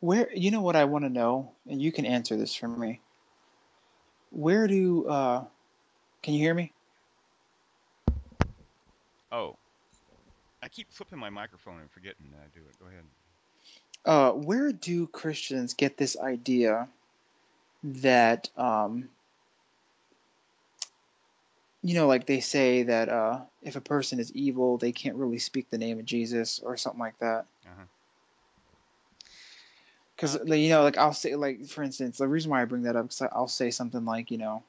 Where you know what I want to know, and you can answer this for me. Where do uh, can you hear me? Oh, I keep flipping my microphone and forgetting that I do it. Go ahead. Uh, where do Christians get this idea that um, you know, like they say that uh, if a person is evil, they can't really speak the name of Jesus or something like that. Uh-huh. Because Uh, you know, like I'll say, like for instance, the reason why I bring that up, because I'll say something like, you know,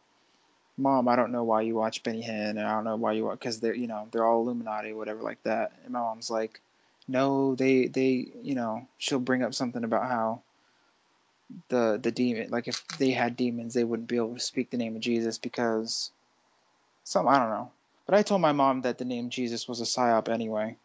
Mom, I don't know why you watch Benny Hinn, and I don't know why you watch, because they're, you know, they're all Illuminati, whatever, like that. And my mom's like, no, they, they, you know, she'll bring up something about how the the demon, like if they had demons, they wouldn't be able to speak the name of Jesus because some, I don't know. But I told my mom that the name Jesus was a psyop anyway.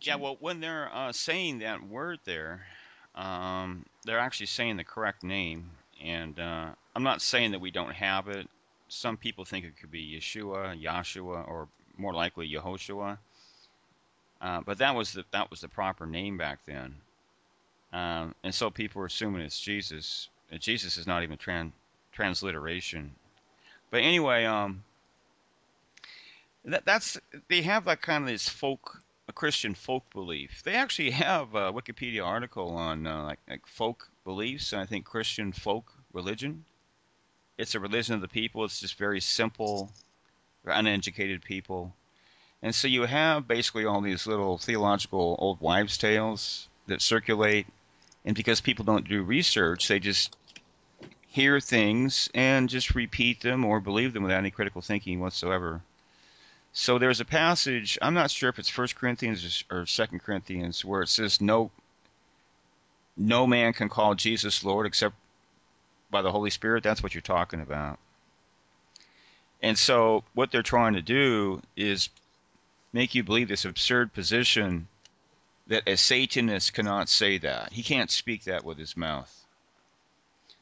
Yeah, well, when they're uh, saying that word there, um, they're actually saying the correct name. And uh, I'm not saying that we don't have it. Some people think it could be Yeshua, Yahshua, or more likely Yehoshua. Uh, but that was the that was the proper name back then. Um, and so people are assuming it's Jesus. And Jesus is not even tran- transliteration. But anyway, um, that, that's they have that kind of this folk, a Christian folk belief. They actually have a Wikipedia article on uh, like, like folk beliefs, and I think Christian folk religion. It's a religion of the people. It's just very simple, uneducated people, and so you have basically all these little theological old wives' tales that circulate, and because people don't do research, they just hear things and just repeat them or believe them without any critical thinking whatsoever. So there's a passage, I'm not sure if it's First Corinthians or Second Corinthians, where it says no no man can call Jesus Lord except by the Holy Spirit. That's what you're talking about. And so what they're trying to do is make you believe this absurd position that a Satanist cannot say that. He can't speak that with his mouth.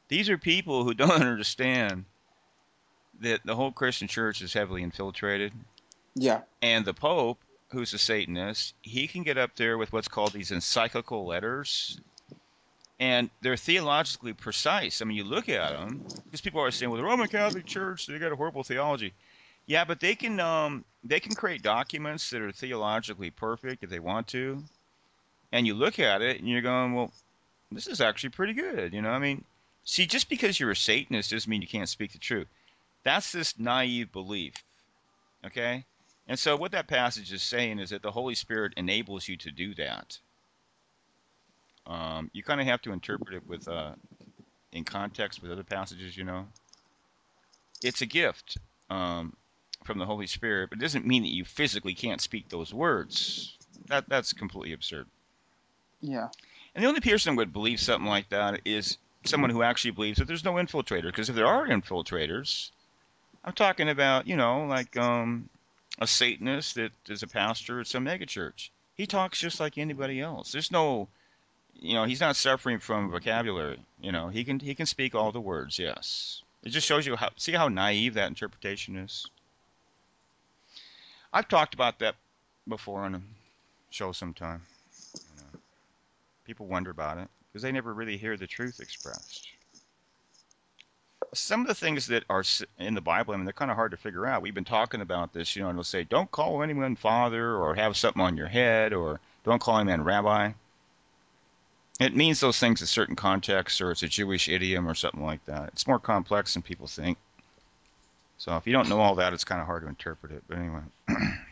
These are people who don't understand that the whole Christian church is heavily infiltrated Yeah, And the Pope, who's a Satanist, he can get up there with what's called these encyclical letters. And they're theologically precise. I mean, you look at them, because people are saying, well, the Roman Catholic Church, they got a horrible theology. Yeah, but they can um, they can create documents that are theologically perfect if they want to. And you look at it and you're going, well, this is actually pretty good. You know, I mean, see, just because you're a Satanist doesn't mean you can't speak the truth. That's this naive belief. Okay? And so what that passage is saying is that the Holy Spirit enables you to do that. Um, you kind of have to interpret it with uh, in context with other passages, you know. It's a gift um, from the Holy Spirit, but it doesn't mean that you physically can't speak those words. That that's completely absurd. yeah, And the only person who would believe something like that is someone who actually believes that there's no infiltrator. Because if there are infiltrators, I'm talking about, you know, like um, a Satanist that is a pastor at some megachurch. He talks just like anybody else. There's no, you know, he's not suffering from vocabulary. You know, he can he can speak all the words. Yes, it just shows you how see how naive that interpretation is. I've talked about that before on a show sometime. You know, people wonder about it because they never really hear the truth expressed. Some of the things that are in the Bible, I mean, they're kind of hard to figure out. We've been talking about this, you know, and they'll say, don't call anyone father or have something on your head or don't call anyone rabbi. It means those things in certain contexts or it's a Jewish idiom or something like that. It's more complex than people think. So if you don't know all that, it's kind of hard to interpret it. But anyway.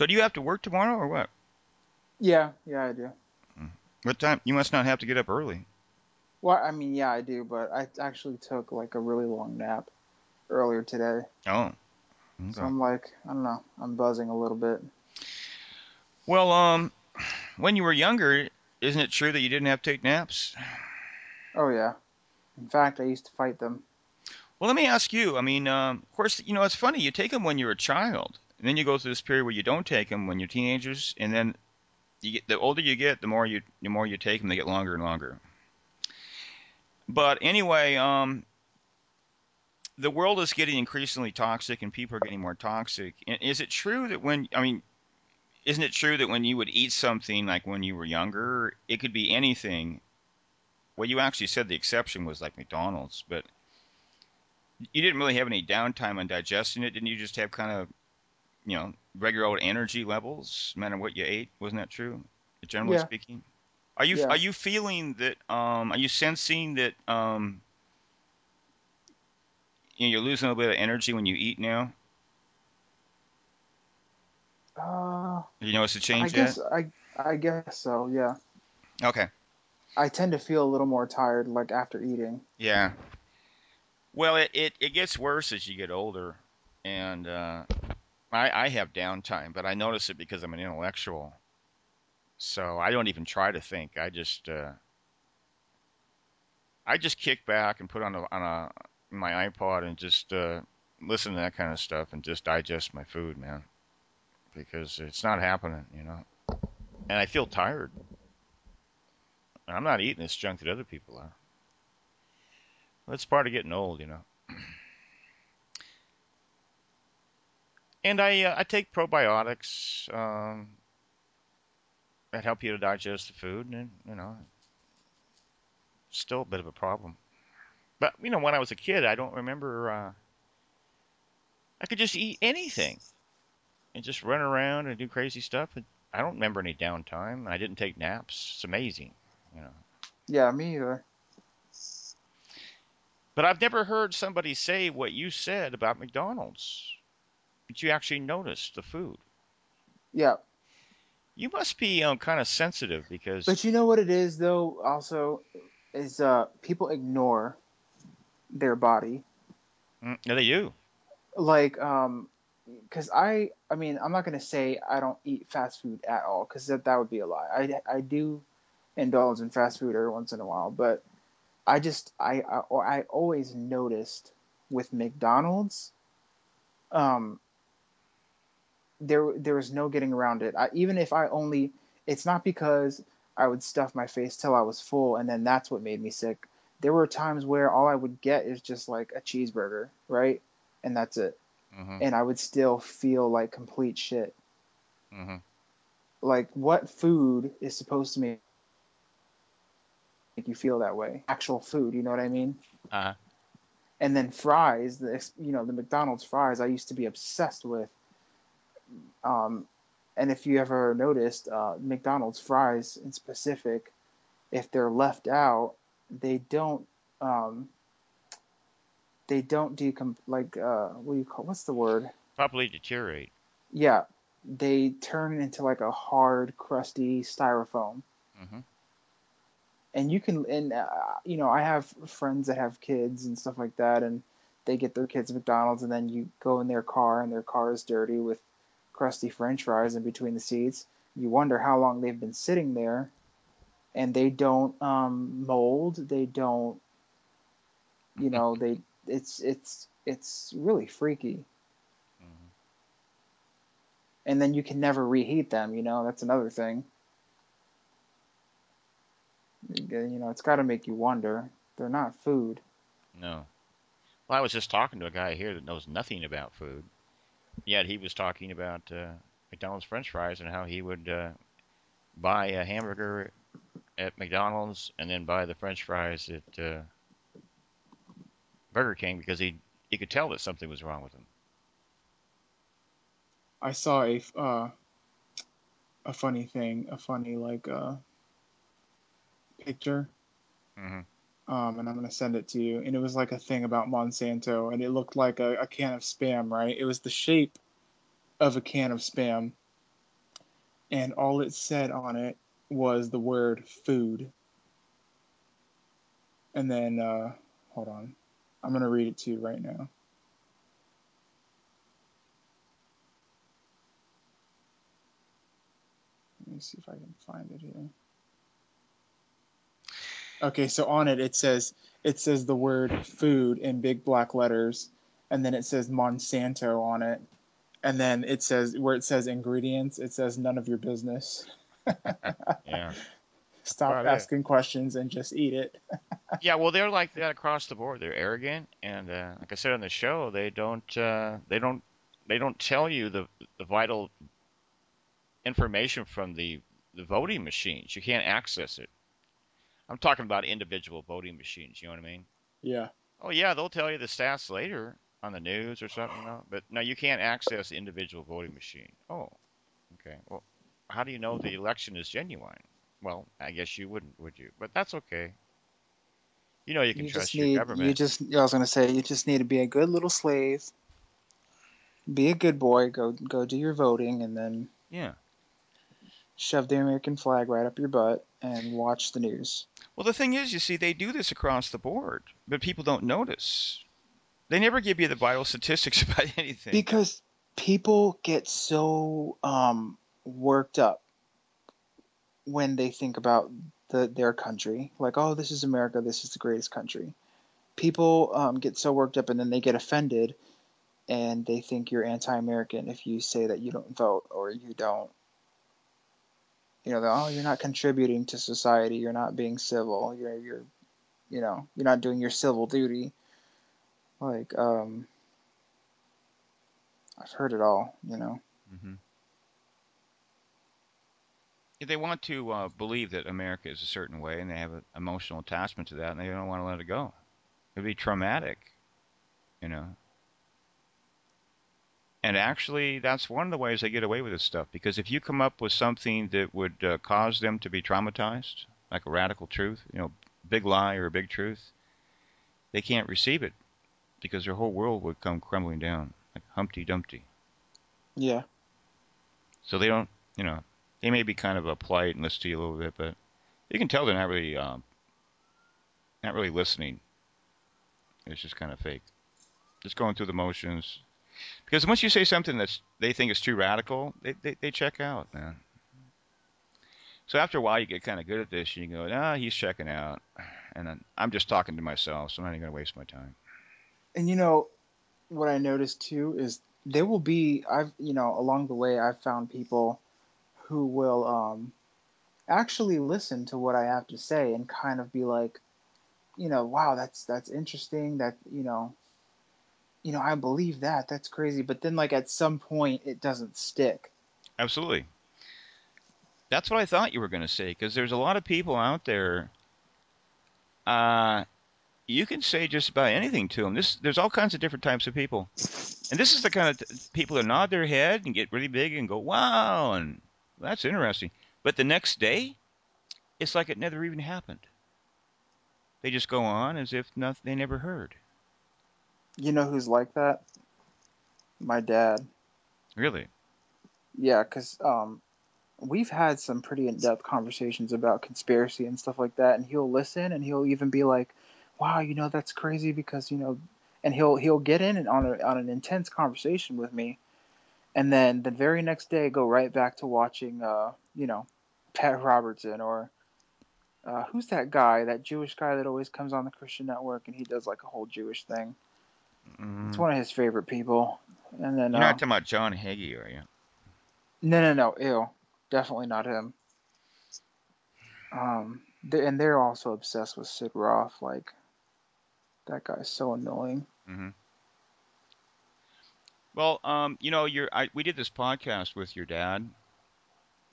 so do you have to work tomorrow or what? yeah, yeah. I do. What time? You must not have to get up early. Well, I mean, yeah, I do, but I actually took like a really long nap earlier today. Oh. So I'm like, I don't know, I'm buzzing a little bit. Well, um, when you were younger, isn't it true that you didn't have to take naps? Oh yeah. In fact, I used to fight them. Well, let me ask you. I mean, um, of course, you know it's funny. You take them when you're a child, and then you go through this period where you don't take them when you're teenagers, and then get the older you get, the more you the more you take them, they get longer and longer. But anyway, um, the world is getting increasingly toxic and people are getting more toxic. And is it true that when I mean, isn't it true that when you would eat something like when you were younger, it could be anything? Well, you actually said the exception was like McDonald's, but you didn't really have any downtime on digesting it. Didn't you just have kind of, you know, regular old energy levels, no matter what you ate? Wasn't that true? Generally Yeah, speaking, are you yeah. are you feeling that? Um, are you sensing that? Um, you know, you're losing a little bit of energy when you eat now. Uh, you notice a change yet? guess I I guess so. Yeah. Okay. I tend to feel a little more tired like after eating. Yeah. Well, it, it, it gets worse as you get older, and uh, I I have downtime, but I notice it because I'm an intellectual, so I don't even try to think. I just uh, I just kick back and put on a on a my iPod and just uh, listen to that kind of stuff and just digest my food, man, because it's not happening, you know. And I feel tired. And I'm not eating this junk that other people are. That's part of getting old, you know. And I uh, I take probiotics um, that help you to digest the food, and you know, still a bit of a problem. But you know, when I was a kid, I don't remember. Uh, I could just eat anything and just run around and do crazy stuff. And I don't remember any downtime. I didn't take naps. It's amazing, you know. Yeah, me either. But I've never heard somebody say what you said about McDonald's. That you actually noticed the food. Yeah. You must be um, kind of sensitive because But you know what it is though also is uh people ignore their body. mm, yeah, they do. Like um cuz I I mean, I'm not going to say I don't eat fast food at all cuz that that would be a lie. I I do indulge in fast food every once in a while, but I just I I, I always noticed with McDonald's um there there was no getting around it. I, even if I only, it's not because I would stuff my face till I was full, and then that's what made me sick. There were times where all I would get is just like a cheeseburger, right, and that's it, hmm and I would still feel like complete shit. hmm Like what food is supposed to make you feel that way? Actual food, you know what I mean? Uh-huh. And then fries, the you know the McDonald's fries, I used to be obsessed with. Um, and if you ever noticed, uh, McDonald's fries in specific, if they're left out, they don't um, they don't decom like uh, what do you call what's the word? Probably deteriorate. Yeah, they turn into like a hard, crusty styrofoam. hmm And you can and uh, you know I have friends that have kids and stuff like that, and they get their kids McDonald's, and then you go in their car, and their car is dirty with crusty French fries in between the seats. You wonder how long they've been sitting there, and they don't um, mold. They don't you know they it's it's it's really freaky hmm and then you can never reheat them you know that's another thing you know it's got to make you wonder they're not food No. Well, I was just talking to a guy here that knows nothing about food. Yet he was talking about uh, McDonald's French fries and how he would uh, buy a hamburger at McDonald's and then buy the French fries at uh, Burger King because he he could tell that something was wrong with them. i saw a uh, a funny thing a funny like uh picture hmm um and i'm to send it to you. And it was like a thing about monsanto and it looked like a, a can of spam right? It was the shape of a can of spam. And all it said on it was the word food. And then uh hold on. I'm to read it to you right now. Let me see if I can find it here. Okay, so on it it says it says the word food in big black letters, and then it says Monsanto on it, and then it says where it says ingredients, it says none of your business. Yeah. Stop about it. asking questions and just eat it. Yeah, well, they're like that across the board. They're arrogant, and uh, like I said on the show, they don't uh, they don't they don't tell you the the vital information from the the voting machines. You can't access it. I'm talking about individual voting machines. You know what I mean? Yeah. Oh yeah, they'll tell you the stats later on the news or something, you know? but no, you can't access the individual voting machine. Oh, okay. Well, how do you know the election is genuine? Well, I guess you wouldn't, would you? But that's okay. You know you can You trust just your need. government. You just. I was gonna say. You just need to be a good little slave. Be a good boy. Go. Go do your voting, and then Yeah. shove the American flag right up your butt and watch the news. Well, the thing is, you see, they do this across the board, but people don't notice. They never give you the vital statistics about anything. Because people get so um, worked up when they think about the, their country. Like, oh, this is America. This is the greatest country. People um, get so worked up and then they get offended and they think you're anti-American if you say that you don't vote or you don't. You know, oh, you're not contributing to society. You're not being civil. You're, you're, you know, you're not doing your civil duty. Like, um, I've heard it all. You know. hmm If They want to uh, believe that America is a certain way, and they have an emotional attachment to that, and they don't want to let it go. It'd be traumatic, you know. And actually, that's one of the ways they get away with this stuff. Because if you come up with something that would uh, cause them to be traumatized, like a radical truth, you know, big lie or a big truth, they can't receive it because their whole world would come crumbling down like Humpty Dumpty. Yeah. So they don't, you know, they may be kind of a polite and listen to you a little bit, but you can tell they're not really, um, not really listening. It's just kind of fake, just going through the motions. Because once you say something that's they think is too radical, they they, they check out, man. So after a while, you get kind of good at this, and you go, ah, he's checking out, and then I'm just talking to myself, so I'm not even gonna waste my time. And you know what I noticed too is there will be I've you know along the way I've found people who will um actually listen to what I have to say and kind of be like, you know, wow, that's that's interesting. That you know, you know, I believe that. That's crazy. But then like at some point it doesn't stick. Absolutely. That's what I thought you were going to say, because there's a lot of people out there. Uh, you can say just about anything to them. This, there's all kinds of different types of people, and this is the kind of people that nod their head and get really big and go, "Wow," and that's interesting. But the next day, it's like it never even happened. They just go on as if nothing they never heard. You know who's like that? My dad. Really? Yeah, because um, we've had some pretty in-depth conversations about conspiracy and stuff like that, and he'll listen and he'll even be like, "Wow, you know that's crazy because you know," and he'll he'll get in on a, on an intense conversation with me, and then the very next day go right back to watching, uh, you know, Pat Robertson or uh, who's that guy, that Jewish guy that always comes on the Christian Network and he does like a whole Jewish thing. Mm, It's one of his favorite people. And then you're uh, not talking about John Hagee, are you? no, no, no, ew, definitely not him. Um, they, and they're also obsessed with Sid Roth. Like that guy's so annoying. Mm-hmm. Well, um, you know, you're, I, we did this podcast with your dad,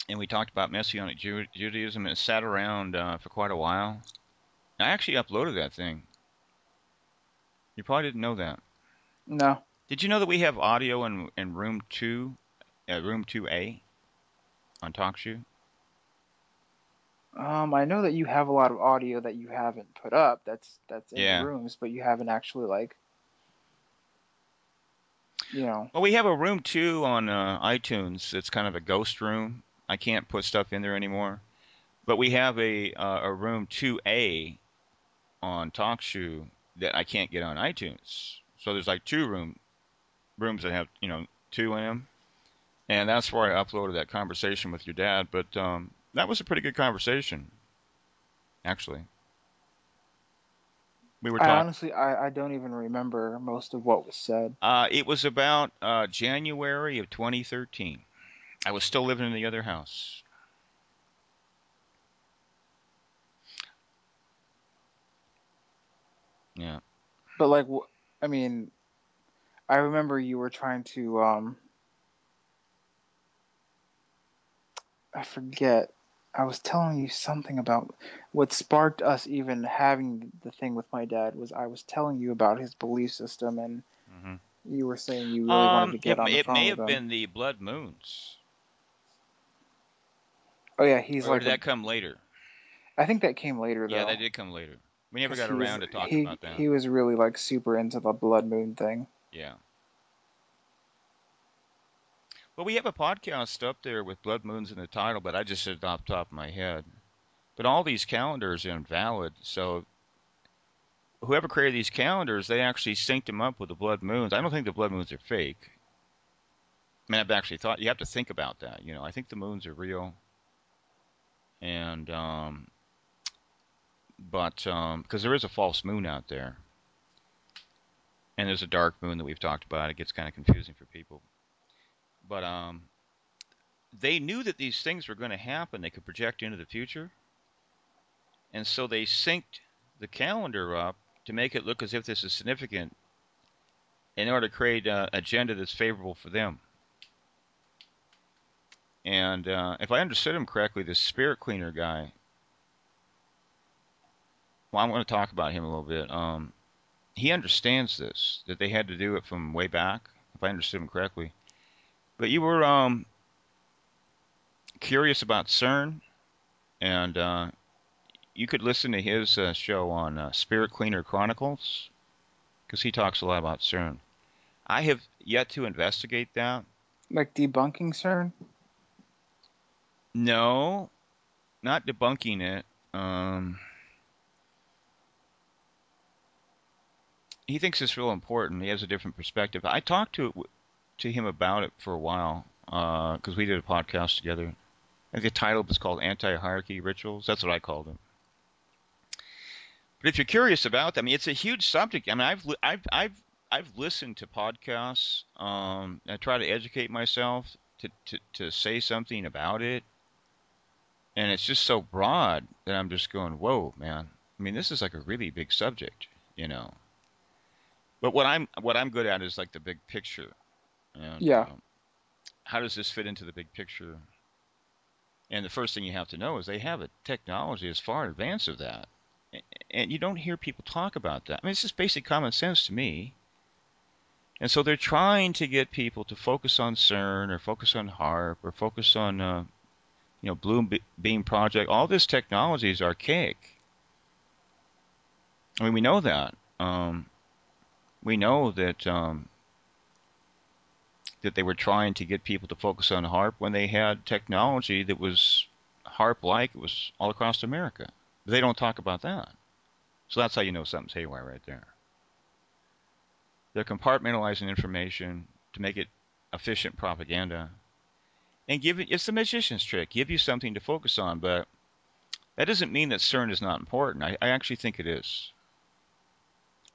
and we talked about Messianic Ju- Judaism, and it sat around uh, for quite a while. I actually uploaded that thing. You probably didn't know that. No, Did you know that we have audio in, in room two, uh, room two A, on TalkShoe? um, I know that you have a lot of audio that you haven't put up. That's that's in Yeah. rooms, but you haven't actually like, you know. Well, we have a room two on uh, iTunes. It's kind of a ghost room. I can't put stuff in there anymore. But we have a uh, a room two A on TalkShoe that I can't get on iTunes. So there's like two room rooms that have you know two in them, and that's where I uploaded that conversation with your dad. But um, that was a pretty good conversation, actually. We were I talking. honestly, I, I don't even remember most of what was said. Uh, it was about uh, January of 2013. I was still living in the other house. Yeah. But like, wh- I mean, I remember you were trying to. um I forget. I was telling you something about what sparked us even having the thing with my dad was I was telling you about his belief system and hmm you were saying you really wanted Um, to it, get on the it phone may have been the blood moons, Oh yeah, he's or like did a, that come later? I think that came later though. Yeah, that did come later. We never got he was- around to talking he, about that. He was really like super into the blood moon thing. Yeah. Well, we have a podcast up there with blood moons in the title, but I just said it off the top of my head. But all these calendars are invalid, so whoever created these calendars, they actually synced them up with the blood moons. I don't think the blood moons are fake. I mean, I've actually thought you have to think about that. You know, I think the moons are real, and um, but um, because there is a false moon out there, and there's a dark moon that we've talked about. It gets kind of confusing for people, but um, they knew that these things were going to happen. They could project into the future, and so they synced the calendar up to make it look as if this is significant in order to create an agenda that's favorable for them. And uh, if I understood him correctly, this spirit cleaner guy, well, I want to talk about him a little bit. Um, he understands this, that they had to do it from way back, if I understood him correctly. But you were um, curious about CERN, and uh, you could listen to his uh, show on uh, Spirit Cleaner Chronicles, because he talks a lot about CERN. I have yet to investigate that. Like debunking CERN? No, not debunking it. Um, he thinks it's real important. He has a different perspective. I talked to to him about it for a while because we did a podcast together. And the title was called Anti-Hierarchy Rituals. That's what I called it. But if you're curious about that, I mean, it's a huge subject. I mean, I've I've I've I've listened to podcasts. Um, I try to educate myself to, to to say something about it, and it's just so broad that I'm just going, whoa, man. I mean, this is like a really big subject, you know. But what I'm what I'm good at is like the big picture. And, Yeah. um, how does this fit into the big picture? And the first thing you have to know is they have a technology that's far in advance of that. And you don't hear people talk about that. I mean, it's just basic common sense to me. And so they're trying to get people to focus on CERN or focus on HAARP or focus on, uh, you know, Be- Beam Project. All this technology is archaic. I mean, we know that. Um, we know that um, that they were trying to get people to focus on HAARP when they had technology that was HAARP-like. It was all across America. But they don't talk about that. So that's how you know something's haywire right there. They're compartmentalizing information to make it efficient propaganda. And give it, it's the magician's trick. Give you something to focus on, but that doesn't mean that CERN is not important. I, I actually think it is.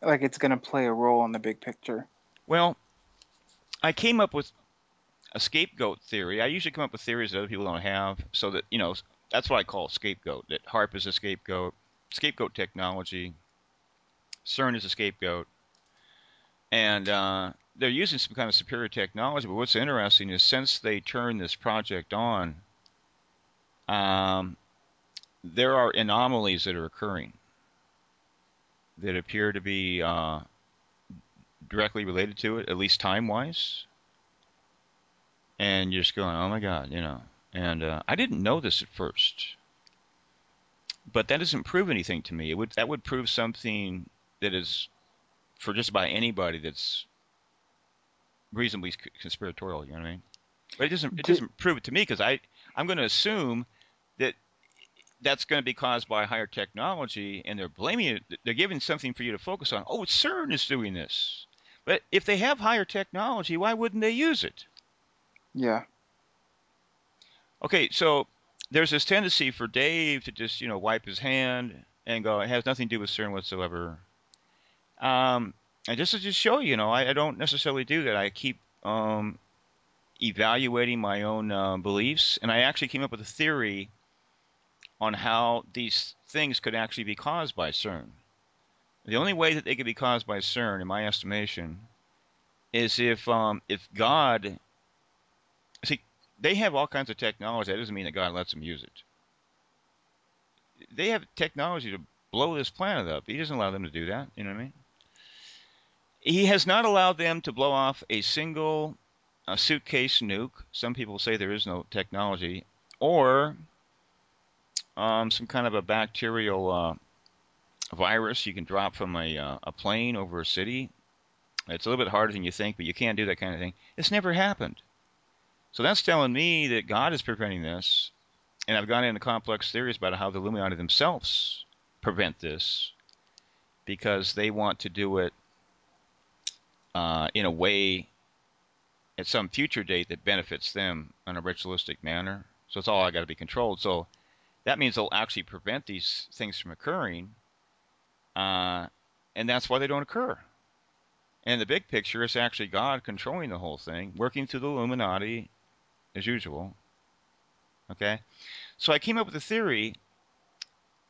Like it's gonna play a role in the big picture. Well, I came up with a scapegoat theory. I usually come up with theories that other people don't have, so that you know that's what I call scapegoat. That HAARP is a scapegoat, scapegoat technology. CERN is a scapegoat, and uh, they're using some kind of superior technology. But what's interesting is since they turned this project on, um, there are anomalies that are occurring that appear to be uh, directly related to it, at least time-wise. And you're just going, oh my God, you know. And uh, I didn't know this at first, but that doesn't prove anything to me. It would that would prove something that is for just about anybody that's reasonably conspiratorial. You know what I mean? But it doesn't it doesn't prove it to me because I I'm going to assume that that's going to be caused by higher technology, and they're blaming it. They're giving something for you to focus on. Oh, CERN is doing this. But if they have higher technology, why wouldn't they use it? Yeah. Okay, so there's this tendency for Dave to just, you know, wipe his hand and go, it has nothing to do with CERN whatsoever. Um, and just to just show you, you know, I, I don't necessarily do that. I keep um, evaluating my own uh, beliefs, and I actually came up with a theory on how these things could actually be caused by CERN. The only way that they could be caused by CERN, in my estimation, is if um, if God see they have all kinds of technology. That doesn't mean that God lets them use it. They have technology to blow this planet up. He doesn't allow them to do that. You know what I mean? He has not allowed them to blow off a single a suitcase nuke. Some people say there is no technology, or um, some kind of a bacterial uh, virus you can drop from a, uh, a plane over a city. It's a little bit harder than you think, but you can't do that kind of thing. It's never happened. So that's telling me that God is preventing this. And I've gone into complex theories about how the Illuminati themselves prevent this because they want to do it uh, in a way at some future date that benefits them in a ritualistic manner. So it's all I got to be controlled. So that means they'll actually prevent these things from occurring, uh, and that's why they don't occur. And the big picture is actually God controlling the whole thing, working through the Illuminati as usual. Okay? So I came up with a theory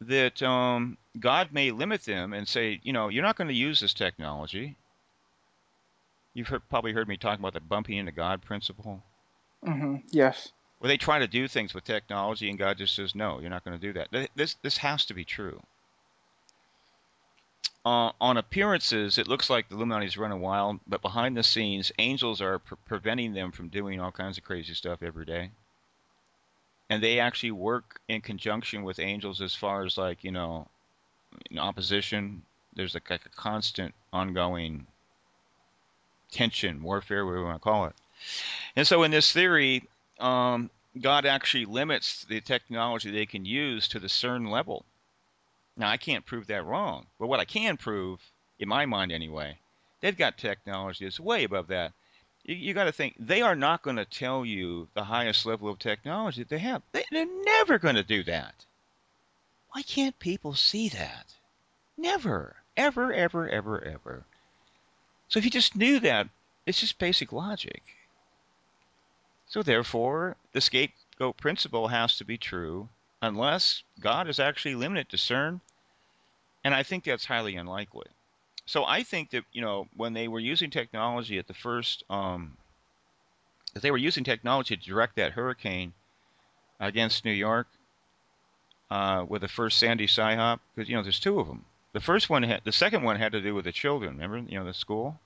that um, God may limit them and say, you know, you're not going to use this technology. You've heard, probably heard me talk about the bumping into God principle. Mm-hmm. Yes. Where they try to do things with technology, and God just says, no, you're not going to do that. This, this has to be true. Uh, on appearances, it looks like the Illuminati's running wild, but behind the scenes, angels are pre- preventing them from doing all kinds of crazy stuff every day. And they actually work in conjunction with angels as far as like you know, in opposition. There's like, like a constant, ongoing tension, warfare, whatever you want to call it. And so, in this theory, um, God actually limits the technology they can use to the CERN level. Now, I can't prove that wrong, but what I can prove, in my mind anyway, they've got technology that's way above that. You, you got to think they are not going to tell you the highest level of technology that they have. They, they're never going to do that. Why can't people see that? Never, ever, ever, ever, ever. So if you just knew that, it's just basic logic. So therefore, the scapegoat principle has to be true unless God is actually limited to CERN, and I think that's highly unlikely. So I think that you know when they were using technology at the first, um, if they were using technology to direct that hurricane against New York uh, with the first Sandy Psyop, because you know there's two of them. The first one, had, the second one had to do with the children. Remember, you know, the school.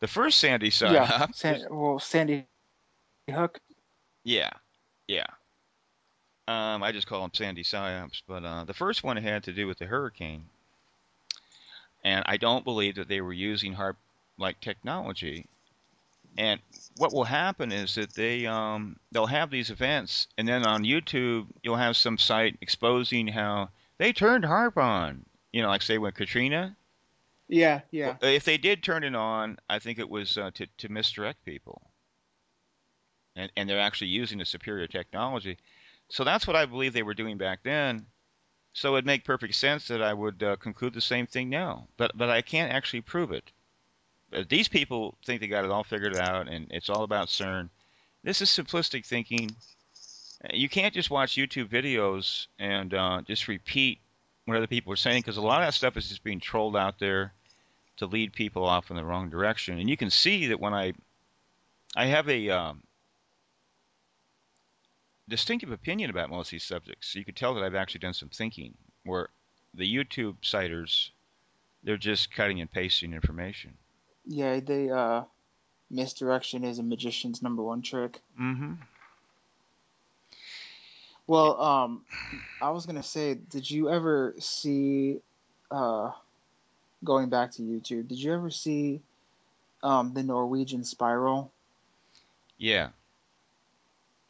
The first Sandy Psyop. Yeah. San- well, Sandy Hook. Yeah, yeah. Um, I just call them Sandy Psyops, but uh, the first one had to do with the hurricane, and I don't believe that they were using HAARP-like technology. And what will happen is that they um, they'll have these events, and then on YouTube you'll have some site exposing how they turned HAARP on. You know, like say when Katrina. Yeah, yeah. If they did turn it on, I think it was uh, to to misdirect people, and and they're actually using a superior technology. So that's what I believe they were doing back then. So it'd make perfect sense that I would uh, conclude the same thing now. But but I can't actually prove it. But these people think they got it all figured out, and it's all about CERN. This is simplistic thinking. You can't just watch YouTube videos and uh, just repeat what other people are saying because a lot of that stuff is just being trolled out there to lead people off in the wrong direction. And you can see that when I I have a um, distinctive opinion about most of these subjects. So you could tell that I've actually done some thinking. Where the YouTube citers, they're just cutting and pasting information. Yeah, they uh misdirection is a magician's number one trick. Mm-hmm. Well, um I was gonna say, did you ever see uh going back to YouTube, did you ever see um the Norwegian spiral? Yeah.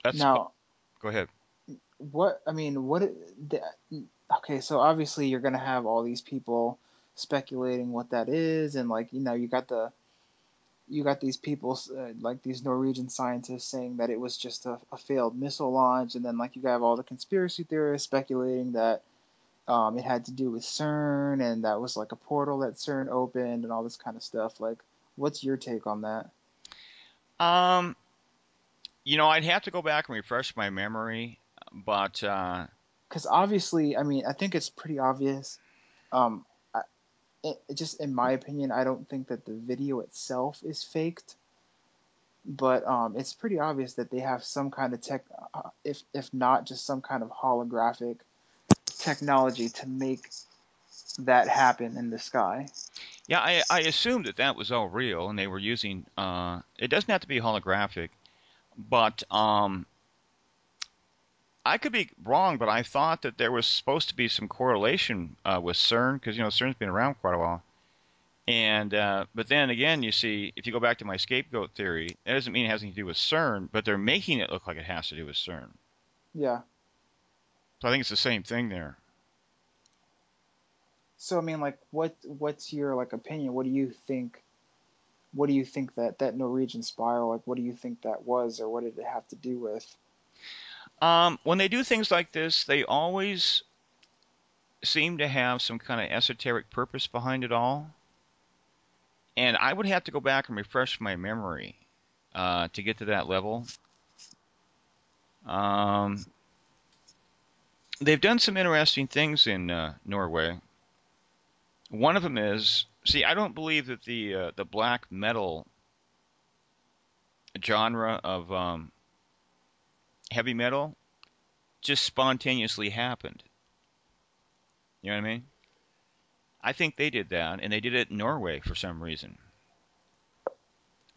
That's Now, go ahead. what I mean, what the, okay, so obviously you're gonna have all these people speculating what that is, and like you know, you got the you got these people uh, like these Norwegian scientists saying that it was just a, a failed missile launch, and then like you have all the conspiracy theorists speculating that um, it had to do with CERN and that was like a portal that CERN opened and all this kind of stuff. Like, what's your take on that? Um, you know, I'd have to go back and refresh my memory, but uh, Because obviously, I mean, I think it's pretty obvious. Um, I, it, just in my opinion, I don't think that the video itself is faked, but um, it's pretty obvious that they have some kind of tech, uh, if if not just some kind of holographic technology to make that happen in the sky. Yeah, I, I assumed that that was all real, and they were using. Uh, it doesn't have to be holographic, but um, I could be wrong, but I thought that there was supposed to be some correlation uh, with CERN because you know CERN's been around quite a while. And uh, but then again, you see, if you go back to my scapegoat theory, that doesn't mean it has anything to do with CERN, but they're making it look like it has to do with CERN. Yeah. So I think it's the same thing there. So I mean, like, what what's your like opinion? What do you think? What do you think that that Norwegian spiral? Like, what do you think that was, or what did it have to do with? Um, when they do things like this, they always seem to have some kind of esoteric purpose behind it all. And I would have to go back and refresh my memory uh, to get to that level. Um, they've done some interesting things in uh, Norway. One of them is, see, I don't believe that the uh, the black metal genre of um, heavy metal just spontaneously happened. You know what I mean? I think they did that, and they did it in Norway for some reason.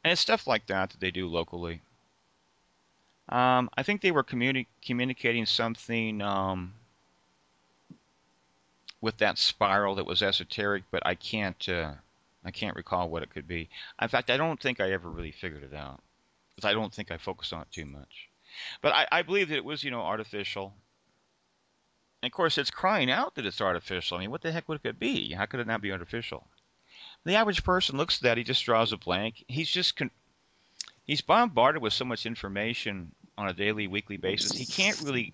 And it's stuff like that that they do locally. Um, I think they were communi- communicating something um, with that spiral that was esoteric, but I can't uh, I can't recall what it could be. In fact, I don't think I ever really figured it out because I don't think I focused on it too much. But I, I believe that it was you know artificial. And of course, it's crying out that it's artificial. I mean, what the heck would it be? How could it not be artificial? The average person looks at that, he just draws a blank. He's just con- he's bombarded with so much information on a daily, weekly basis. He can't really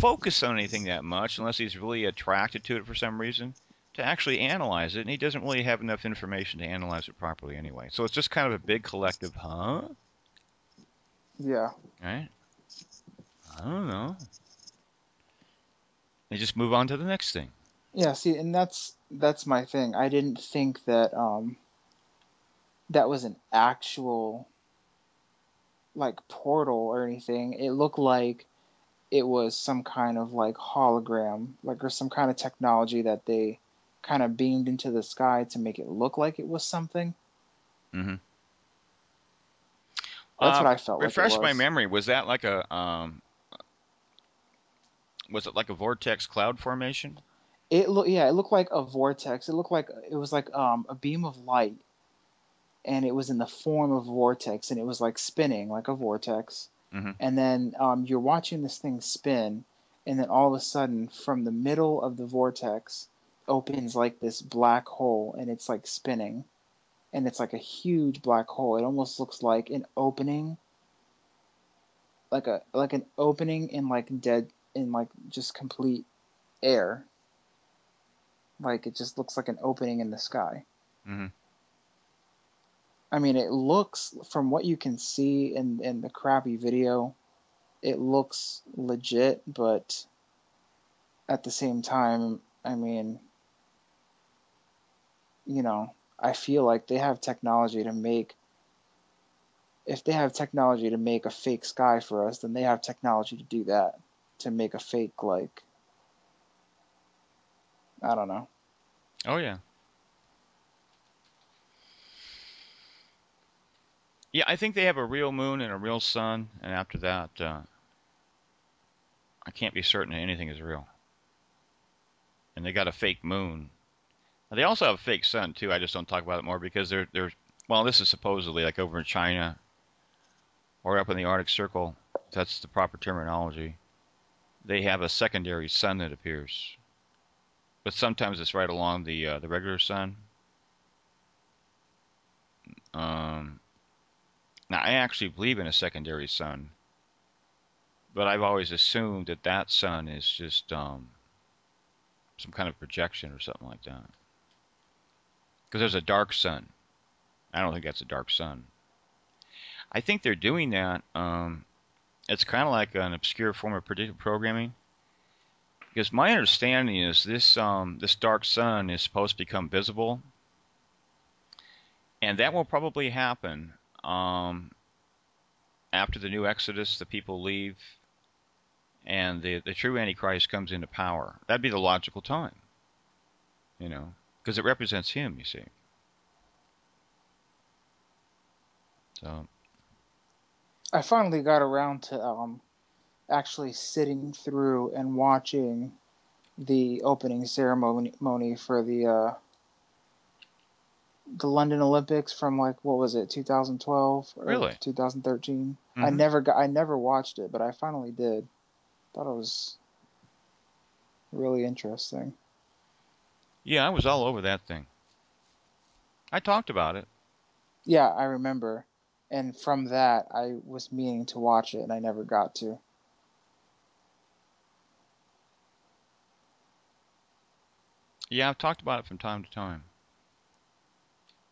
focus on anything that much unless he's really attracted to it for some reason to actually analyze it. And he doesn't really have enough information to analyze it properly anyway. So it's just kind of a big collective, huh? Yeah. Right? I don't know. They just move on to the next thing. Yeah. See, and that's that's my thing. I didn't think that um that was an actual like portal or anything. It looked like it was some kind of like hologram, like or some kind of technology that they kind of beamed into the sky to make it look like it was something. Mm-hmm. That's what I felt refresh like my memory. Was that like a um, was it like a vortex cloud formation? It look yeah, it looked like a vortex. It looked like it was like um a beam of light and it was in the form of vortex and it was like spinning like a vortex. Mhm. And then um, you're watching this thing spin and then all of a sudden from the middle of the vortex opens like this black hole and it's like spinning and it's like a huge black hole. It almost looks like an opening like a like an opening in like dead in like just complete air. Like it just looks like an opening in the sky. Mm-hmm. I mean, it looks from what you can see in in the crappy video, it looks legit, but at the same time, I mean, you know, I feel like they have technology to make if they have technology to make a fake sky for us, then they have technology to do that, to make a fake like I don't know. Oh yeah. Yeah, I think they have a real moon and a real sun, and after that, uh, I can't be certain that anything is real. And they got a fake moon. They also have a fake sun too. I just don't talk about it more because they're they're well, this is supposedly like over in China or up in the Arctic Circle. That's the proper terminology. They have a secondary sun that appears, but sometimes it's right along the uh, the regular sun. Um, now I actually believe in a secondary sun, but I've always assumed that that sun is just um, some kind of projection or something like that. Because there's a dark sun. I don't think that's a dark sun. I think they're doing that. Um, it's kind of like an obscure form of predictive programming. Because my understanding is this um, this dark sun is supposed to become visible, and that will probably happen um, after the new Exodus. The people leave, and the the true Antichrist comes into power. That'd be the logical time, you know, because it represents him. You see. So I finally got around to um, actually sitting through and watching the opening ceremony for the uh, the London Olympics from like what was it 2012 or Really? 2013. I Mhm. never got I never watched it, but I finally did. Thought it was really interesting. yeah, I was all over that thing. I talked about it. Yeah, I remember. And from that, I was meaning to watch it and I never got to. Yeah, I've talked about it from time to time.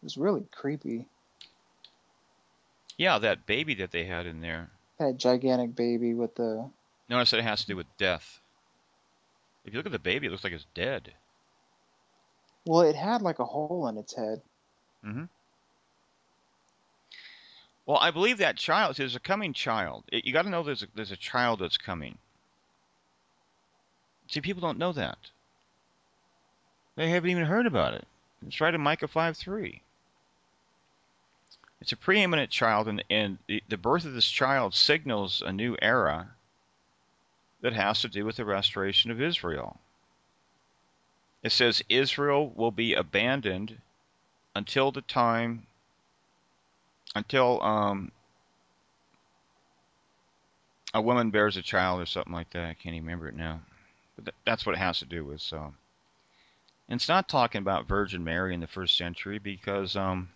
Was really creepy. Yeah, that baby that they had in there. That gigantic baby with the Notice that it has to do with death. If you look at the baby, it looks like it's dead. well, it had like a hole in its head. Mm-hmm. Well, I believe that child. There's a coming child. It- you got to know there's a, there's a child that's coming. See, people don't know that. They haven't even heard about it. It's right in Micah 5:3. It's a preeminent child, and, and the, birth of this child signals a new era that has to do with the restoration of Israel. It says Israel will be abandoned until the time, until um, a woman bears a child or something like that. I can't even remember it now. But th- that's what it has to do with. So, and it's not talking about Virgin Mary in the first century because um,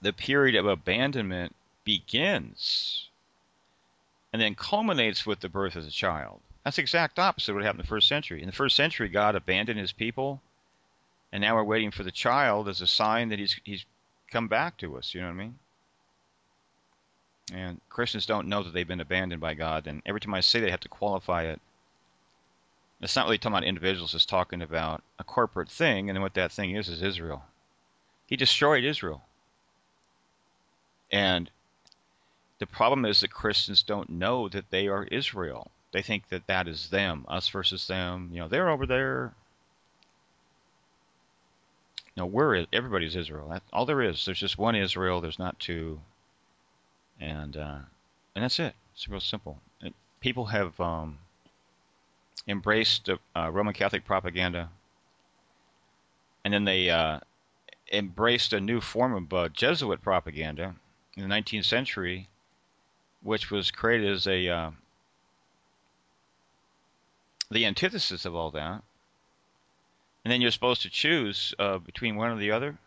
the period of abandonment begins and then culminates with the birth of the child. That's the exact opposite of what happened in the first century. In the first century, God abandoned his people, and now we're waiting for the child as a sign that he's he's come back to us. You know what I mean? And Christians don't know that they've been abandoned by God, and every time I say that, have to qualify it. It's not really talking about individuals; it's talking about a corporate thing, and what that thing is is Israel. He destroyed Israel, and the problem is that Christians don't know that they are Israel. They think that that is them, us versus them. You know, they're over there. No, we're everybody's Israel. All there is. There's just one Israel. There's not two, and uh, and that's it. It's real simple. It, people have um, embraced uh, Roman Catholic propaganda, and then they uh, embraced a new form of uh, Jesuit propaganda in the 19th century, which was created as a uh, the antithesis of all that. And then you're supposed to choose uh, between one or the other,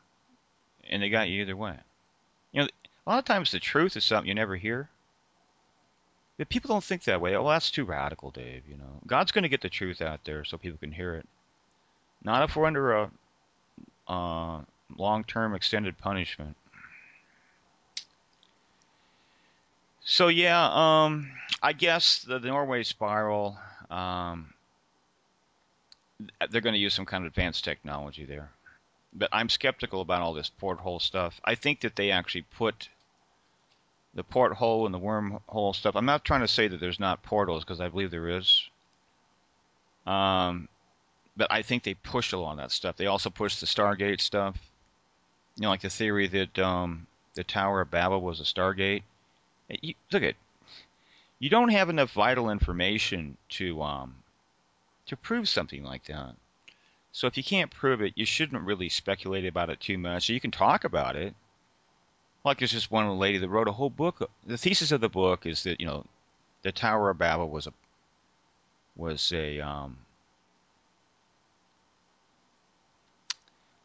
and they got you either way. You know, a lot of times the truth is something you never hear. But people don't think that way. Oh, that's too radical, Dave. You know, God's going to get the truth out there so people can hear it. Not if we're under a uh, long-term extended punishment. So yeah, um, I guess the, the Norway spiral. Um, they're going to use some kind of advanced technology there. But I'm skeptical about all this porthole stuff. I think that they actually put the porthole and the wormhole stuff. I'm not trying to say that there's not portals because I believe there is. Um, but I think they push a lot of that stuff. They also push the Stargate stuff. You know, like the theory that um, the Tower of Babel was a Stargate. You, look at, you don't have enough vital information to um, to prove something like that. So if you can't prove it, you shouldn't really speculate about it too much. So You can talk about it. Like there's just one lady that wrote a whole book. The thesis of the book is that you know, the Tower of Babel was a was a um,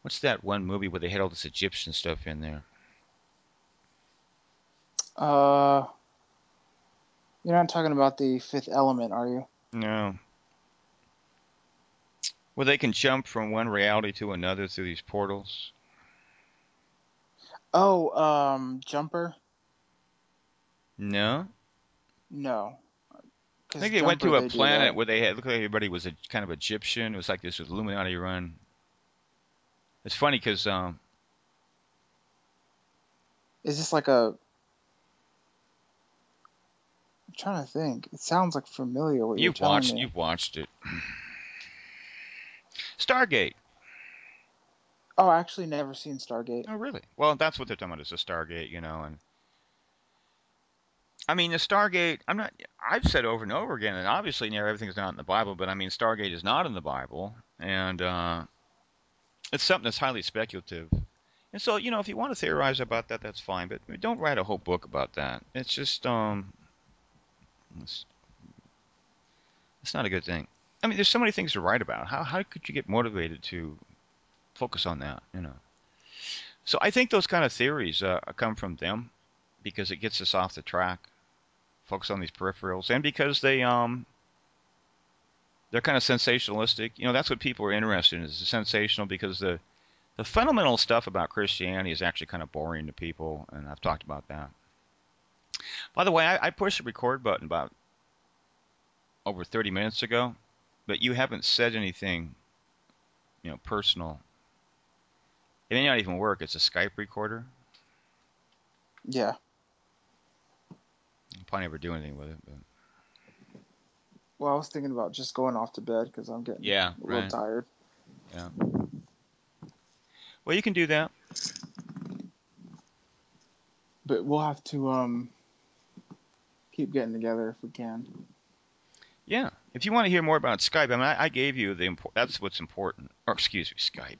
what's that one movie where they had all this Egyptian stuff in there? Uh, you're not talking about the Fifth Element, are you? No. Well, they can jump from one reality to another through these portals. Oh, um, Jumper. No. No, I think they went to a planet where they had looked like everybody was a kind of Egyptian. It was like this was Illuminati run. It's funny because um, is this like a? I'm trying to think. It sounds like familiar. What you've you're watched, me. you've watched it. Stargate. Oh, I actually never seen Stargate. Oh, really? Well, that's what they're talking about is a Stargate, you know, and I mean the Stargate. I'm not. I've said over and over again, and obviously, near everything's not in the Bible, but I mean Stargate is not in the Bible, and uh, it's something that's highly speculative. And so, you know, if you want to theorize about that, that's fine, but don't write a whole book about that. It's just, um, it's, it's not a good thing. I mean, there's so many things to write about. How how could you get motivated to focus on that? You know. So I think those kind of theories uh, come from them because it gets us off the track. Focus on these peripherals, and because they um they're kind of sensationalistic. You know, that's what people are interested in is the sensational because the the fundamental stuff about Christianity is actually kind of boring to people, and I've talked about that. By the way, I, I pushed the record button about over 30 minutes ago, but you haven't said anything, you know, personal. It may not even work. It's a Skype recorder. Yeah. I'll probably never do anything with it. But. Well, I was thinking about just going off to bed because I'm getting yeah, a little right. tired. Yeah. Well, you can do that. But we'll have to um keep getting together if we can. Yeah. If you want to hear more about Skype, I mean, I, I gave you the import. That's what's important. Or excuse me, Skype,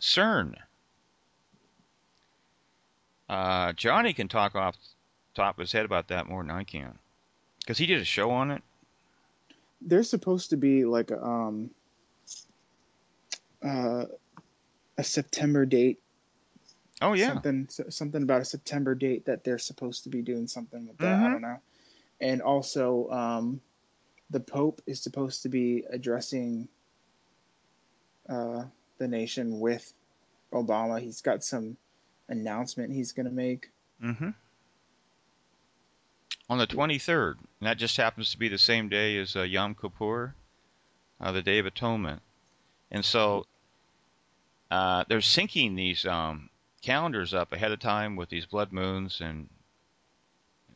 CERN. Uh, Johnny can talk off top of his head about that more than I can, because he did a show on it. There's supposed to be like a, um uh, a September date. Oh yeah. Something something about a September date that they're supposed to be doing something with that. Mm-hmm. I don't know. And also, um, the Pope is supposed to be addressing uh, the nation with Obama. He's got some announcement he's going to make. Mm-hmm. On the 23rd, and that just happens to be the same day as uh, Yom Kippur, uh, the Day of Atonement. And so uh, they're syncing these um, calendars up ahead of time with these blood moons, and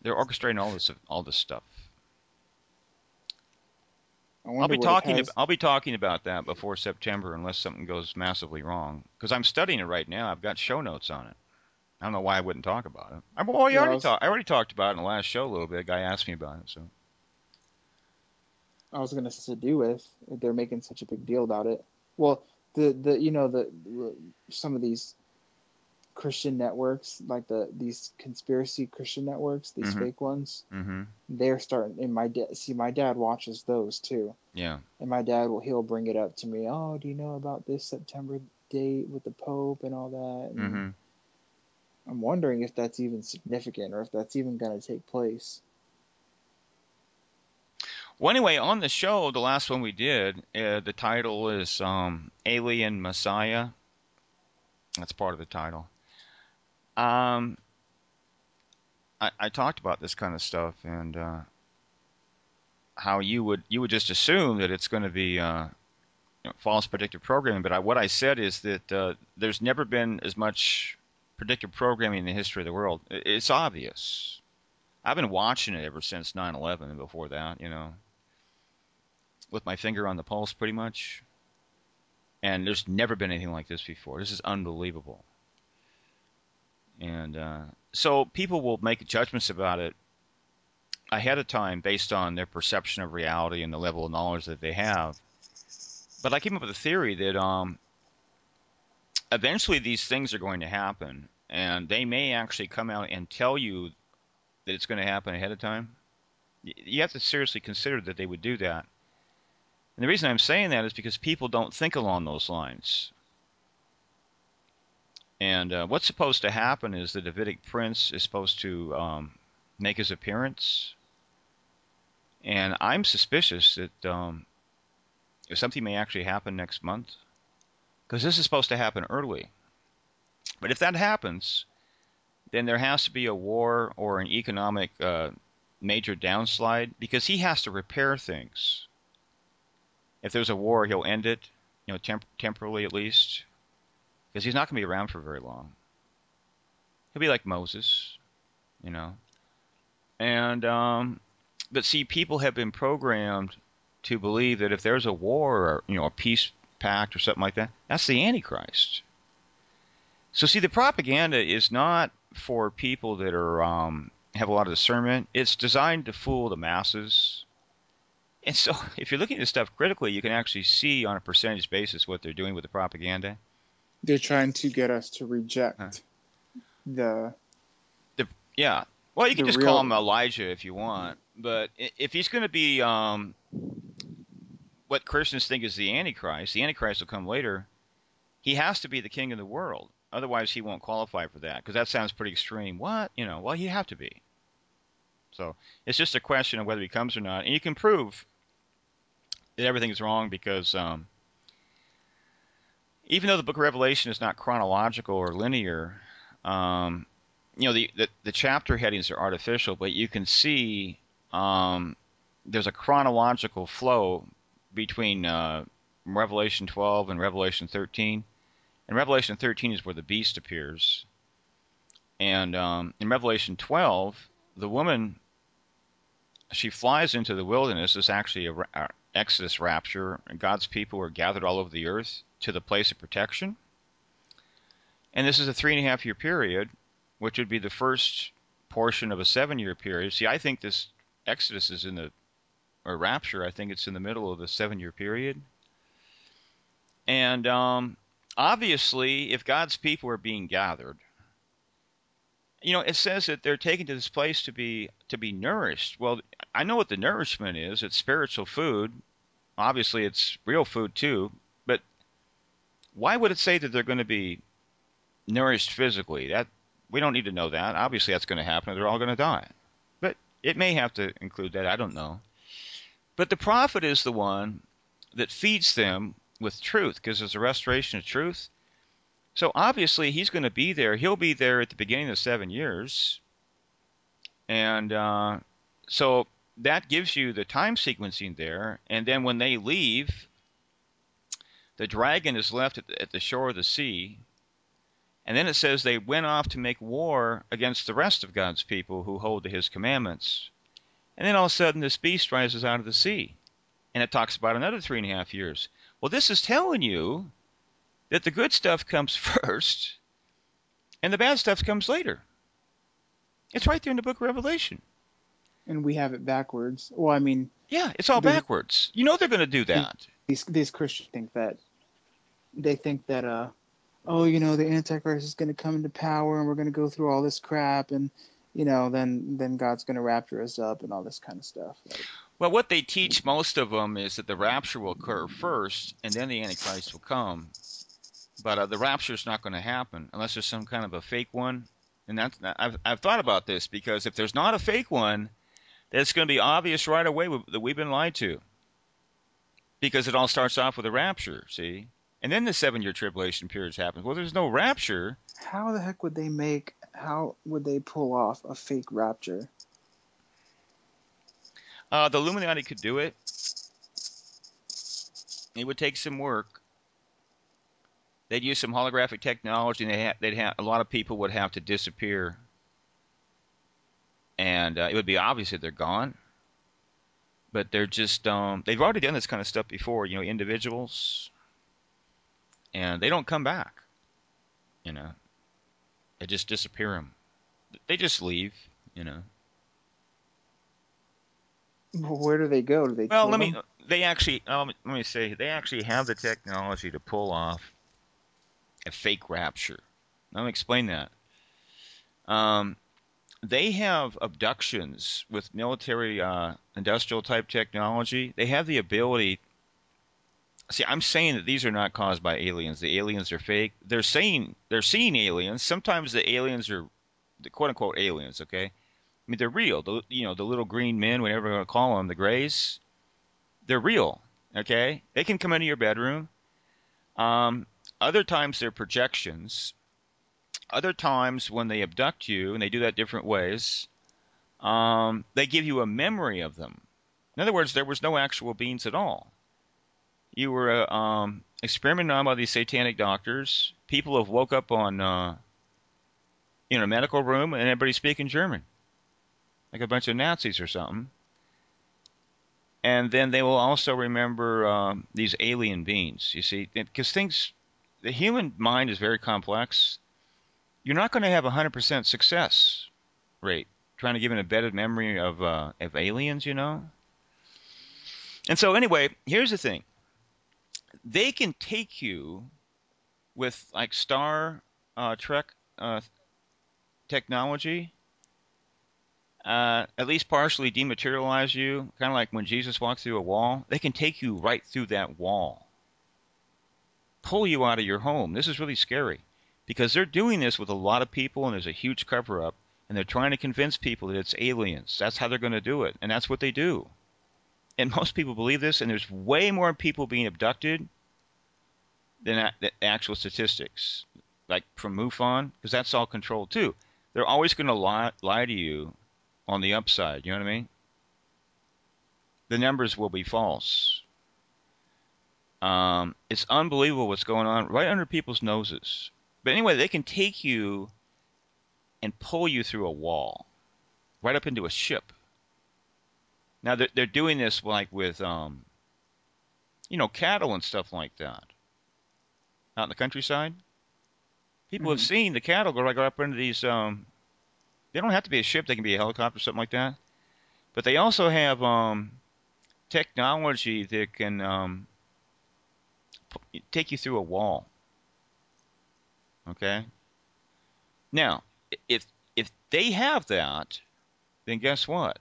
they're orchestrating all this all this stuff. I'll be talking. I'll be talking about that before September, unless something goes massively wrong. Because I'm studying it right now. I've got show notes on it. I don't know why I wouldn't talk about it. I, well, yeah, already was... talk, I already talked about it in the last show a little bit. A guy asked me about it, so. I was gonna to do with they're making such a big deal about it. Well, the the you know the some of these Christian networks, like the these conspiracy Christian networks, these mm-hmm. fake ones, mm-hmm. they're starting. And my dad, see, my dad watches those too. Yeah. And my dad will he'll bring it up to me. Oh, do you know about this September date with the Pope and all that? And mm-hmm. I'm wondering if that's even significant or if that's even going to take place. Well, anyway, on the show, the last one we did, uh, the title is um, Alien Messiah. That's part of the title. Um, I, I talked about this kind of stuff and uh, how you would you would just assume that it's going to be uh, you know, false predictive programming. But I, what I said is that uh, there's never been as much predictive programming in the history of the world. It's obvious. I've been watching it ever since 9/11 and before that, you know with my finger on the pulse pretty much. And there's never been anything like this before. This is unbelievable. And uh, so people will make judgments about it ahead of time based on their perception of reality and the level of knowledge that they have. But I came up with a theory that um, eventually these things are going to happen, and they may actually come out and tell you that it's going to happen ahead of time. You have to seriously consider that they would do that. And the reason I'm saying that is because people don't think along those lines. And uh, what's supposed to happen is the Davidic prince is supposed to um, make his appearance. And I'm suspicious that um, something may actually happen next month. Because this is supposed to happen early. But if that happens, then there has to be a war or an economic uh, major downslide because he has to repair things. If there's a war, he'll end it, you know, temp- temporarily at least, because he's not going to be around for very long. He'll be like Moses, you know. And um, but see, people have been programmed to believe that if there's a war or you know a peace pact or something like that, that's the Antichrist. So see, the propaganda is not for people that are um, have a lot of discernment. It's designed to fool the masses. And so, if you're looking at this stuff critically, you can actually see on a percentage basis what they're doing with the propaganda. They're trying to get us to reject Huh. the Yeah. Well, you can just real- call him Elijah if you want, but if he's going to be um, what Christians think is the Antichrist, the Antichrist will come later. He has to be the king of the world, otherwise he won't qualify for that because that sounds pretty extreme. What? You know? Well, he'd have to be. So it's just a question of whether he comes or not, and you can prove that everything's wrong because um, even though the Book of Revelation is not chronological or linear, um, you know the, the the chapter headings are artificial, but you can see um, there's a chronological flow between uh, Revelation 12 and Revelation 13. And Revelation 13 is where the beast appears. And um, in Revelation 12, the woman she flies into the wilderness. This is actually a, ra- a Exodus rapture, and God's people are gathered all over the earth to the place of protection. And this is a three and a half year period, which would be the first portion of a seven year period. See, I think this Exodus is in the, or rapture, I think it's in the middle of the seven year period. And um, obviously, if God's people are being gathered, you know, it says that they're taken to this place to be to be nourished. Well, I know what the nourishment is. It's spiritual food. Obviously, it's real food too. Why would it say that they're going to be nourished physically? That we don't need to know that. Obviously, that's going to happen. They're all going to die. But it may have to include that. I don't know. But the prophet is the one that feeds them with truth because there's a restoration of truth. So obviously he's going to be there. He'll be there at the beginning of the seven years, and uh, so that gives you the time sequencing there. And then when they leave, the dragon is left at the, at the shore of the sea. And then it says they went off to make war against the rest of God's people who hold to his commandments. And then all of a sudden, this beast rises out of the sea. And it talks about another three and a half years. Well, this is telling you that the good stuff comes first and the bad stuff comes later. It's right there in the book of Revelation. and we have it backwards. Well, I mean, Yeah, it's all The- backwards. You know they're going to do that. these these Christians think that they think that uh oh you know the Antichrist is going to come into power and we're going to go through all this crap and you know then then God's going to rapture us up and all this kind of stuff. Like, Well, what they teach most of them is that the rapture will occur first and then the Antichrist will come. But uh, the rapture is not going to happen unless there's some kind of a fake one. And that's I've I've thought about this because if there's not a fake one, then it's going to be obvious right away that we've been lied to. Because it all starts off with a rapture, see, and then the seven-year tribulation period happens. Well, there's no rapture. how the heck would they make? How would they pull off a fake rapture? Uh, the Illuminati could do it. It would take some work. They'd use some holographic technology, and they ha- they'd have a lot of people would have to disappear, and uh, it would be obvious that they're gone. But they're just um, they've already done this kind of stuff before, you know, individuals, and they don't come back. You know, they just disappear them. They just leave. You know. Well, Where do they go? Do they? Well, kill let me. them? They actually. Um, let me say. They actually have the technology to pull off a fake rapture. Let me explain that. Um, they have abductions with military, uh, industrial type technology. They have the ability. See, I'm saying that these are not caused by aliens. The aliens are fake. They're saying they're seeing aliens. Sometimes the aliens are, the quote unquote aliens. Okay, I mean they're real. The, you know, the little green men, whatever you want to call them, the grays they're real. Okay, they can come into your bedroom. Um, other times they're projections. Other times when they abduct you, and they do that different ways, um, they give you a memory of them. In other words, there was no actual beings at all. You were uh, um, experimented on by these satanic doctors. People have woke up on uh, in a medical room and everybody's speaking German, like a bunch of Nazis or something. And then they will also remember um, these alien beings. You see, because things, the human mind is very complex. You're not going to have a hundred percent success rate trying to give an embedded memory of uh, of aliens, you know. And so anyway, here's the thing. They can take you with like Star uh, Trek uh, technology, uh, at least partially dematerialize you, kind of like when Jesus walked through a wall. They can take you right through that wall, pull you out of your home. This is really scary because they're doing this with a lot of people, and there's a huge cover up, and they're trying to convince people that it's aliens. That's how they're going to do it, and that's what they do. And most people believe this, and there's way more people being abducted than the actual statistics, like from MUFON, because that's all controlled too. They're always going to lie, lie to you on the upside. You know what I mean? The numbers will be false. Um, it's unbelievable what's going on right under people's noses. But anyway, they can take you and pull you through a wall, right up into a ship. Now they're, they're doing this like with, um, you know, cattle and stuff like that, out in the countryside. People have Mhm. seen the cattle go right up into these. Um, they don't have to be a ship; they can be a helicopter, something like that. But they also have um, technology that can um, pu- take you through a wall. Okay. Now, if if they have that, then guess what?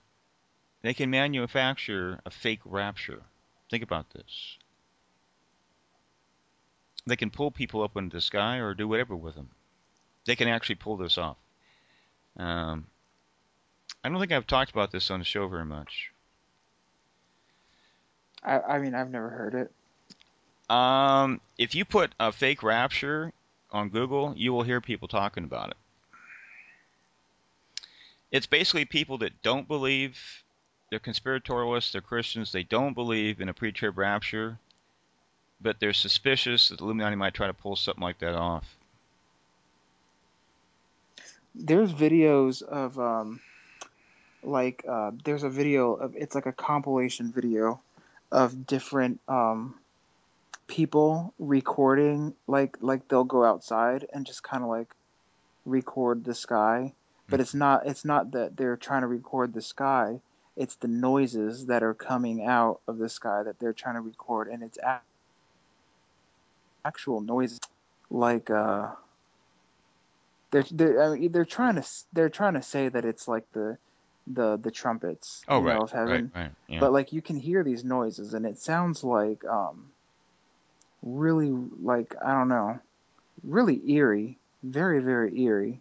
They can manufacture a fake rapture. Think about this. They can pull people up into the sky or do whatever with them. They can actually pull this off. Um, I don't think I've talked about this on the show very much. I, I mean, I've never heard it. Um, if you put a fake rapture on Google, you will hear people talking about it. It's basically people that don't believe they're conspiratorialists, they're Christians, they don't believe in a pre-trib rapture, but they're suspicious that the Illuminati might try to pull something like that off. There's videos of um, like uh, there's a video of it's like a compilation video of different um people recording like like they'll go outside and just kind of like record the sky but it's not it's not that they're trying to record the sky it's the noises that are coming out of the sky that they're trying to record and it's actual noises like uh they're they're I mean, they're trying to they're trying to say that it's like the the the trumpets Oh, you right, know of heaven right, right. Yeah. but like you can hear these noises and it sounds like um really like I don't know really eerie very very eerie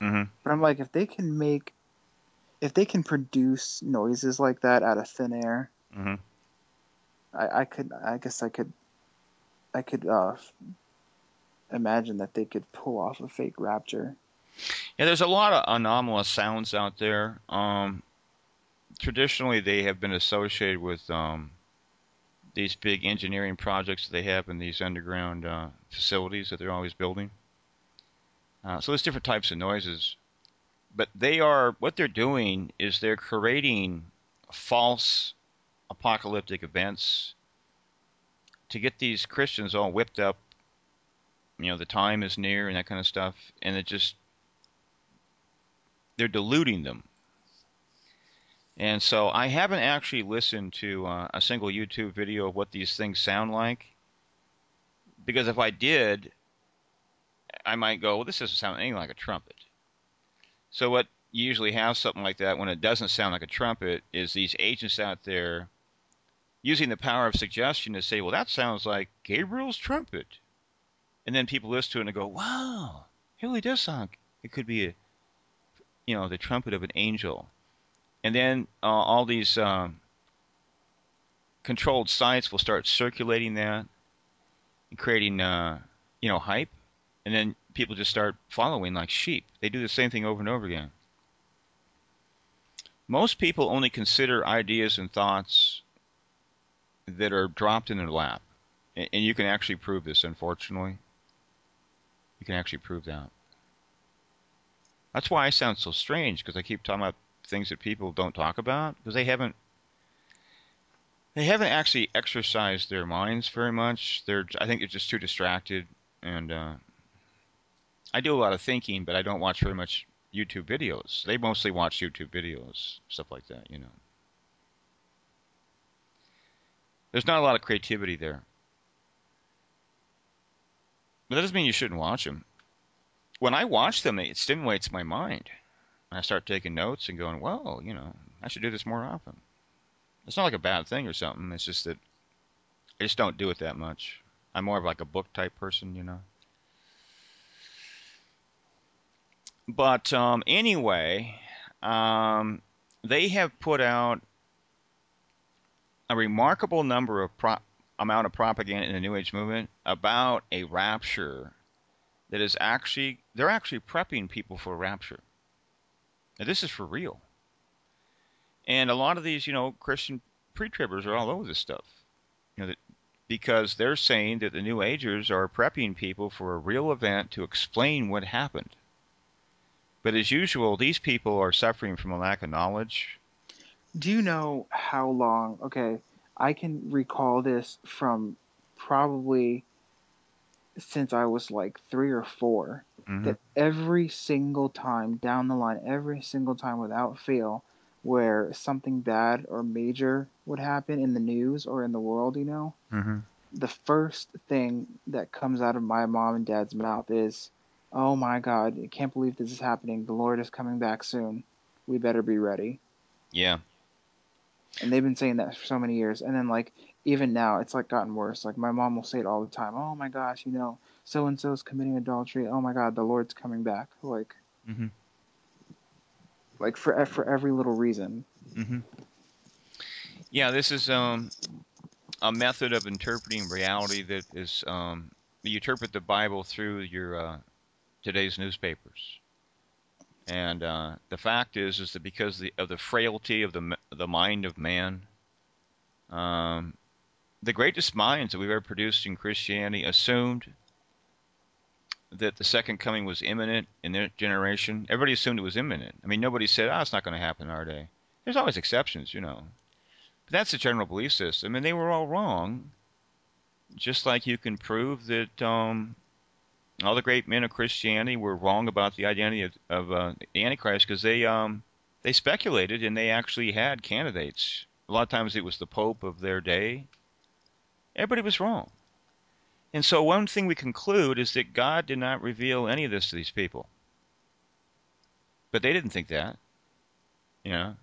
hmm but I'm like if they can make if they can produce noises like that out of thin air hmm I, I could I guess I could I could uh imagine that they could pull off a fake rapture Yeah, there's a lot of anomalous sounds out there. Um, traditionally, they have been associated with um, these big engineering projects that they have in these underground uh, facilities that they're always building. Uh, so there's different types of noises, but they are what they're doing is they're creating false apocalyptic events to get these Christians all whipped up. You know, the time is near and that kind of stuff, and it just they're deluding them. And so I haven't actually listened to uh, a single YouTube video of what these things sound like. Because if I did, I might go, well, this doesn't sound anything like a trumpet. So what you usually have something like that when it doesn't sound like a trumpet is these agents out there using the power of suggestion to say, well, that sounds like Gabriel's trumpet. And then people listen to it and go, wow, it really does sound. It could be a, you know, the trumpet of an angel. And then uh, all these um, controlled sites will start circulating that and creating, uh, you know, hype. And then people just start following like sheep. They do the same thing over and over again. Most people only consider ideas and thoughts that are dropped in their lap. And you can actually prove this, unfortunately. You can actually prove that. That's why I sound so strange, because I keep talking about things that people don't talk about, because they haven't they haven't actually exercised their minds very much. They're I think they're just too distracted and uh, I do a lot of thinking, but I don't watch very much YouTube videos. They mostly watch YouTube videos, stuff like that, you know. There's not a lot of creativity there. But that doesn't mean you shouldn't watch them. When I watch them, it stimulates my mind. I start taking notes and going, well, you know, I should do this more often. It's not like a bad thing or something. It's just that I just don't do it that much. I'm more of like a book type person, you know. But um, anyway, um, they have put out a remarkable number of pro- amount of propaganda in the New Age movement about a rapture that is actually they're actually prepping people for rapture. Now this is for real. And a lot of these, you know, Christian pre-tribbers are all over this stuff. You know, that, because they're saying that the New Agers are prepping people for a real event to explain what happened. But as usual, these people are suffering from a lack of knowledge. Do you know how long? Okay, I can recall this from probably since I was like three or 4 Mhm. That every single time down the line, every single time without fail, where something bad or major would happen in the news or in the world, you know, Mm-hmm. the first thing that comes out of my mom and dad's mouth is, "Oh my God, I can't believe this is happening. The Lord is coming back soon. We better be ready." Yeah. And they've been saying that for so many years. And then like even now, it's like gotten worse. Like my mom will say it all the time. "Oh my gosh, you know, so and so's committing adultery. Oh my God, the Lord's coming back." Like Mm-hmm. like for for every little reason. Mm-hmm. Yeah, this is um, a method of interpreting reality that is um, you interpret the Bible through your uh, today's newspapers. And uh, the fact is, is that because the, of the frailty of the the mind of man, um, the greatest minds that we've ever produced in Christianity assumed that the second coming was imminent in their generation. Everybody assumed it was imminent. I mean, nobody said, "Oh, it's not going to happen in our day." There's always exceptions, you know. But that's the general belief system, and they were all wrong. Just like you can prove that um, all the great men of Christianity were wrong about the identity of, of uh, the Antichrist because they um, they speculated and they actually had candidates. A lot of times it was the Pope of their day. Everybody was wrong. And so one thing we conclude is that God did not reveal any of this to these people. But they didn't think that. You know?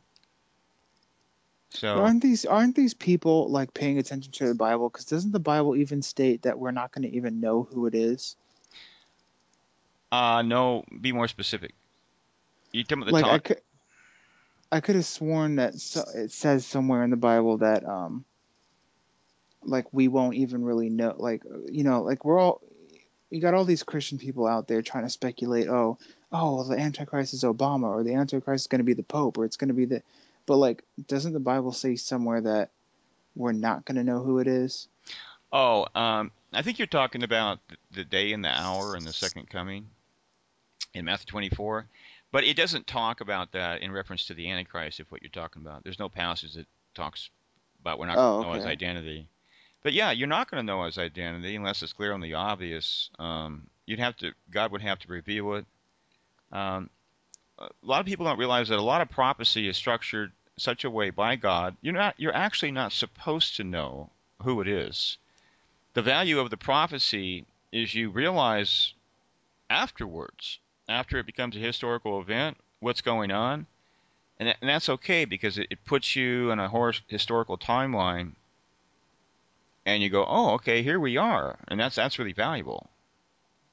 So Aren't these aren't these people like paying attention to the Bible? Because doesn't the Bible even state that we're not going to even know who it is? Uh no, be more specific. You talking about the like I could, I could have sworn that so, it says somewhere in the Bible that um, like we won't even really know. Like you know, like we're all you got all these Christian people out there trying to speculate. Oh, oh, well, the Antichrist is Obama, or the Antichrist is going to be the Pope, or it's going to be the. But like, doesn't the Bible say somewhere that we're not going to know who it is? Oh, um, I think you're talking about the day and the hour and the second coming in Matthew 24. But it doesn't talk about that in reference to the Antichrist, if what you're talking about. There's no passage that talks about we're not Oh, going to know his identity. But yeah, you're not going to know his identity unless it's clear on the obvious. Um, you'd have to, God would have to reveal it. Um, a lot of people don't realize that a lot of prophecy is structured such a way by God. You're not, you're actually not supposed to know who it is. The value of the prophecy is you realize afterwards, after it becomes a historical event, what's going on, and, that, and that's okay because it, it puts you in a historical timeline, and you go, oh, okay, here we are, and that's that's really valuable,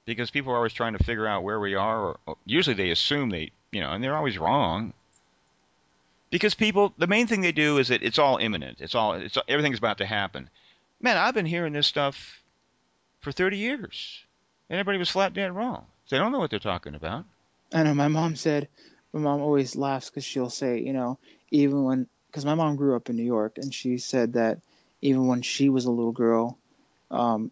because people are always trying to figure out where we are. Or, or usually they assume they, you know, and they're always wrong. Because people, the main thing they do is that it's all imminent. It's all, it's everything's about to happen. Man, I've been hearing this stuff for 30 years, and everybody was flat dead wrong. They don't know what they're talking about. I know my mom said. My mom always laughs because she'll say, you know, even when because my mom grew up in New York and she said that even when she was a little girl, um,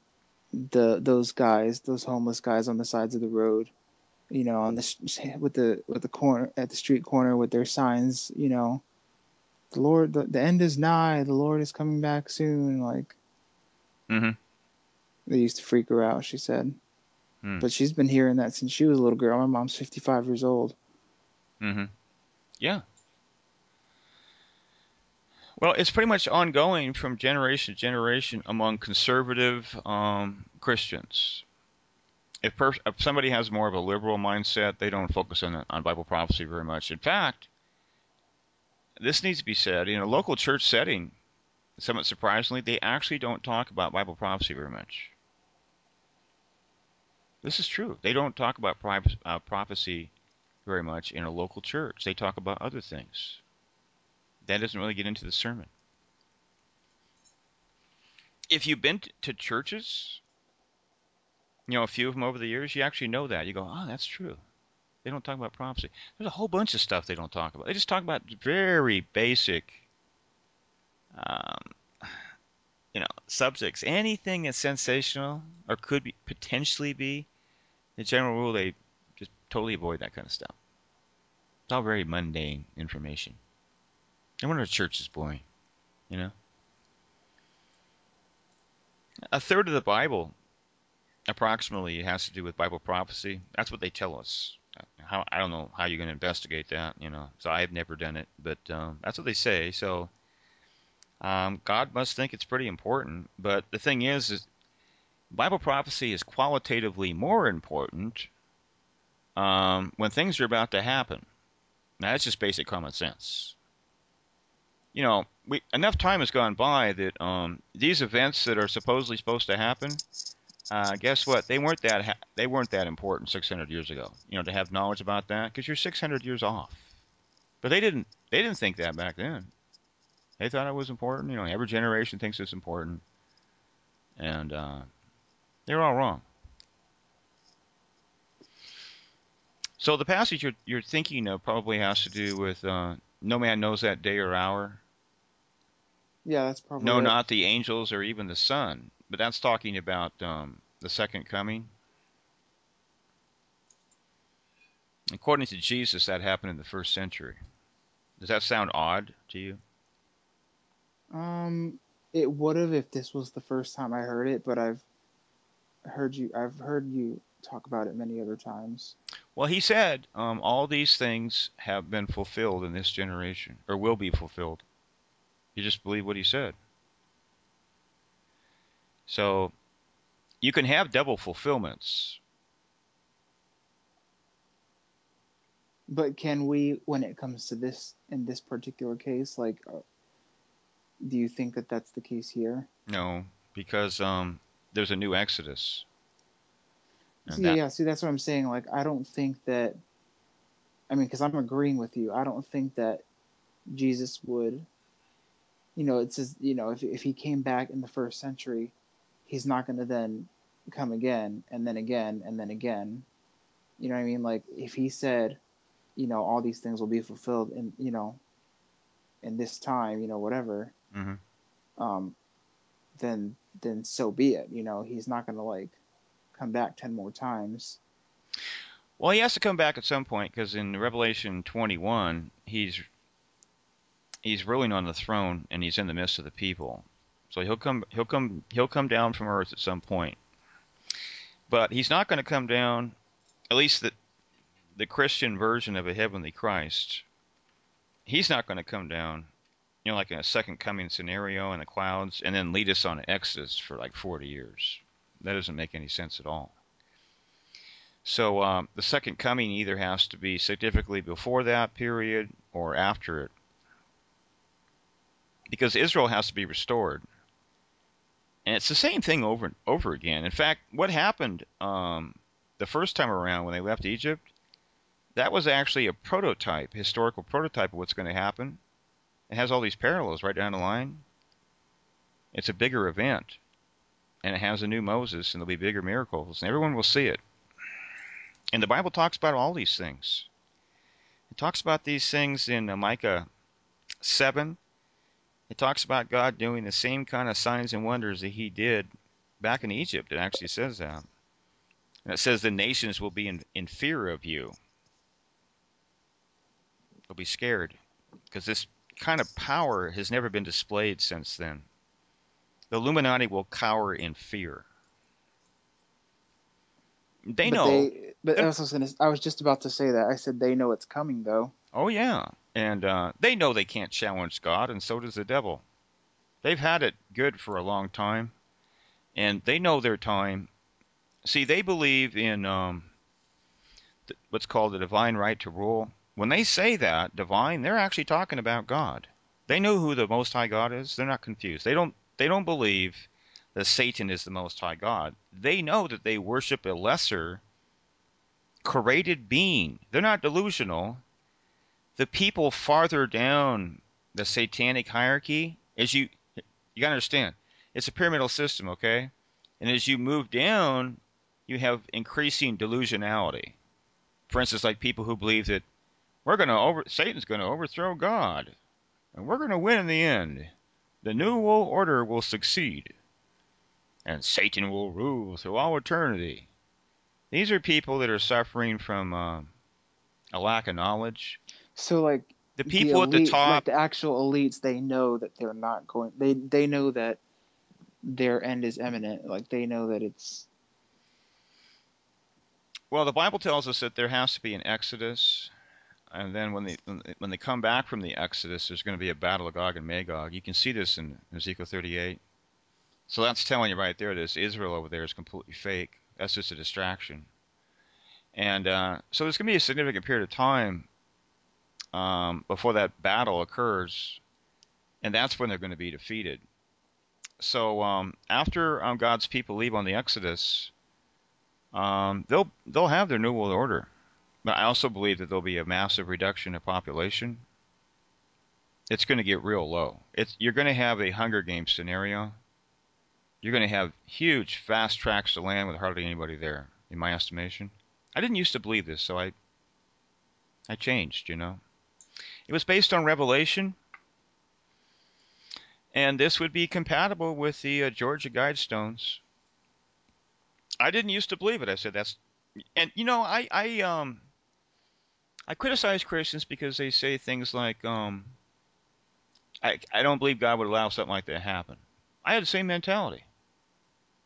the those guys, those homeless guys on the sides of the road, you know, on the with the with the corner at the street corner with their signs, you know, the Lord, the, the end is nigh, the Lord is coming back soon. Like Mm-hmm. they used to freak her out. She said, Hmm. but she's been hearing that since she was a little girl. My mom's 55 years old. Mm-hmm. Yeah. Well, it's pretty much ongoing from generation to generation among conservative um, Christians. If, per- if somebody has more of a liberal mindset, they don't focus on on Bible prophecy very much. In fact, this needs to be said in a local church setting. Somewhat surprisingly, they actually don't talk about Bible prophecy very much. This is true. They don't talk about uh, prophecy very much in a local church. They talk about other things. That doesn't really get into the sermon. If you've been to churches, you know, a few of them over the years, you actually know that. You go, oh, that's true. They don't talk about prophecy. There's a whole bunch of stuff they don't talk about. They just talk about very basic, um, you know, subjects. Anything that's sensational or could be potentially be, the general rule, they just totally avoid that kind of stuff. It's all very mundane information. I wonder if church is boring, you know. A third of the Bible, approximately, has to do with Bible prophecy. That's what they tell us. How I don't know how you're going to investigate that, you know. So I've never done it, but um, that's what they say. So um, God must think it's pretty important. But the thing is, is Bible prophecy is qualitatively more important um, when things are about to happen. Now that's just basic common sense. You know, we enough time has gone by that um, these events that are supposedly supposed to happen, uh, guess what? They weren't that ha- they weren't that important 600 years ago. You know, to have knowledge about that because you're 600 years off. But they didn't they didn't think that back then. They thought it was important. You know, every generation thinks it's important, and uh, they're all wrong. So the passage you're, you're thinking of probably has to do with uh, no man knows that day or hour. Yeah, that's probably No, it. not the angels or even the sun, But that's talking about um, the second coming. According to Jesus, that happened in the first century. Does that sound odd to you? Um, it would have if this was the first time I heard it, but I've heard you. I've heard you talk about it many other times. Well, he said um, all these things have been fulfilled in this generation, or will be fulfilled. You just believe what he said. So you can have double fulfillments. But can we, when it comes to this in this particular case, like, uh, do you think that that's the case here? No, because um, there's a new Exodus. See, that- yeah, see, that's what I'm saying. Like, I don't think that. I mean, because I'm agreeing with you. I don't think that Jesus would. You know, it says, you know, if if he came back in the first century, he's not going to then come again and then again and then again. You know what I mean? Like, if he said, you know, all these things will be fulfilled in, you know, in this time, you know, whatever. Mhm. Um, then then so be it. You know, he's not going to like come back ten more times. Well, he has to come back at some point because in Revelation 21, he's he's ruling on the throne and he's in the midst of the people. So he'll come he'll come he'll come down from earth at some point. But he's not going to come down at least the the Christian version of a heavenly Christ. He's not going to come down, you know, like in a second coming scenario in the clouds and then lead us on exodus for like 40 years. That doesn't make any sense at all. So um, the second coming either has to be significantly before that period or after it, because Israel has to be restored. And it's the same thing over and over again. In fact, what happened um, the first time around when they left Egypt, that was actually a prototype, historical prototype of what's going to happen. It has all these parallels right down the line. It's a bigger event, and it has a new Moses, and there'll be bigger miracles, and everyone will see it. And the Bible talks about all these things. It talks about these things in uh, Micah 7, it talks about God doing the same kind of signs and wonders that he did back in Egypt. It actually says that. And it says the nations will be in, in fear of you. They'll be scared because this kind of power has never been displayed since then. The Illuminati will cower in fear. They but know. They, but I was, gonna, I was just about to say that. I said they know it's coming though. Oh yeah, and uh, they know they can't challenge God, and so does the devil. They've had it good for a long time, and they know their time. See, they believe in um, th- what's called the divine right to rule. When they say that divine, they're actually talking about God. They know who the Most High God is. They're not confused. They don't. They don't believe that Satan is the Most High God. They know that they worship a lesser created being. They're not delusional. The people farther down the satanic hierarchy, as you you gotta understand, it's a pyramidal system, okay? And as you move down, you have increasing delusionality. For instance, like people who believe that we're gonna over Satan's gonna overthrow God, and we're gonna win in the end. The new world order will succeed, and Satan will rule through all eternity. These are people that are suffering from uh, a lack of knowledge. So like The people at the top, like the actual elites, they know that they're not going. They they know that their end is imminent. Like they know that it's well, the Bible tells us that there has to be an exodus, and then when they when they come back from the exodus, there's going to be a battle of Gog and Magog. You can see this in Ezekiel 38. So that's telling you right there, this Israel over there is completely fake. That's just a distraction. And uh, so there's going to be a significant period of time um, before that battle occurs, and that's when they're going to be defeated. So um, after um, God's people leave on the Exodus, um, they'll they'll have their new world order. But I also believe that there'll be a massive reduction of population. It's going to get real low. It's you're going to have a Hunger Games scenario. You're going to have huge, fast tracts of land with hardly anybody there, in my estimation. I didn't used to believe this, so I I changed, you know. It was based on revelation, and this would be compatible with the uh, Georgia Guidestones. I didn't used to believe it. I said that's, and you know, I I um I criticize Christians because they say things like um I I don't believe God would allow something like that to happen. I had the same mentality.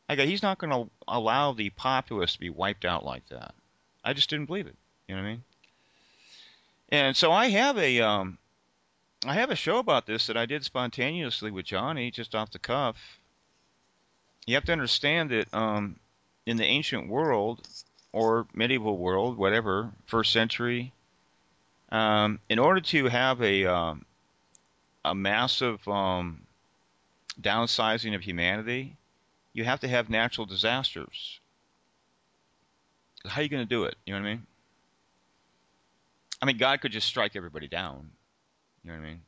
I go, He's not going to allow the populace to be wiped out like that. I just didn't believe it. You know what I mean? And so I have a um I have a show about this that I did spontaneously with Johnny, just off the cuff. You have to understand that um, in the ancient world or medieval world, whatever, first century, um, in order to have a um, a massive um, downsizing of humanity, you have to have natural disasters. How are you going to do it? You know what I mean? I mean, God could just strike everybody down. You know what I mean?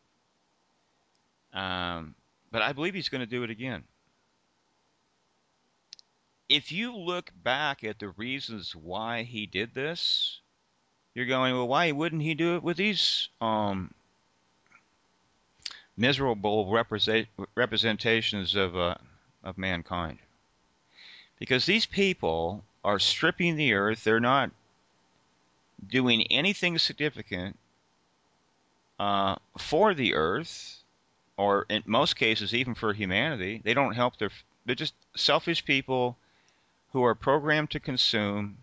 Um, but I believe He's going to do it again. If you look back at the reasons why He did this, you're going, well, why wouldn't He do it with these um, miserable represent, representations of uh, of mankind? Because these people are stripping the earth. They're not doing anything significant uh, for the earth, or in most cases, even for humanity. They don't help their. They're just selfish people who are programmed to consume,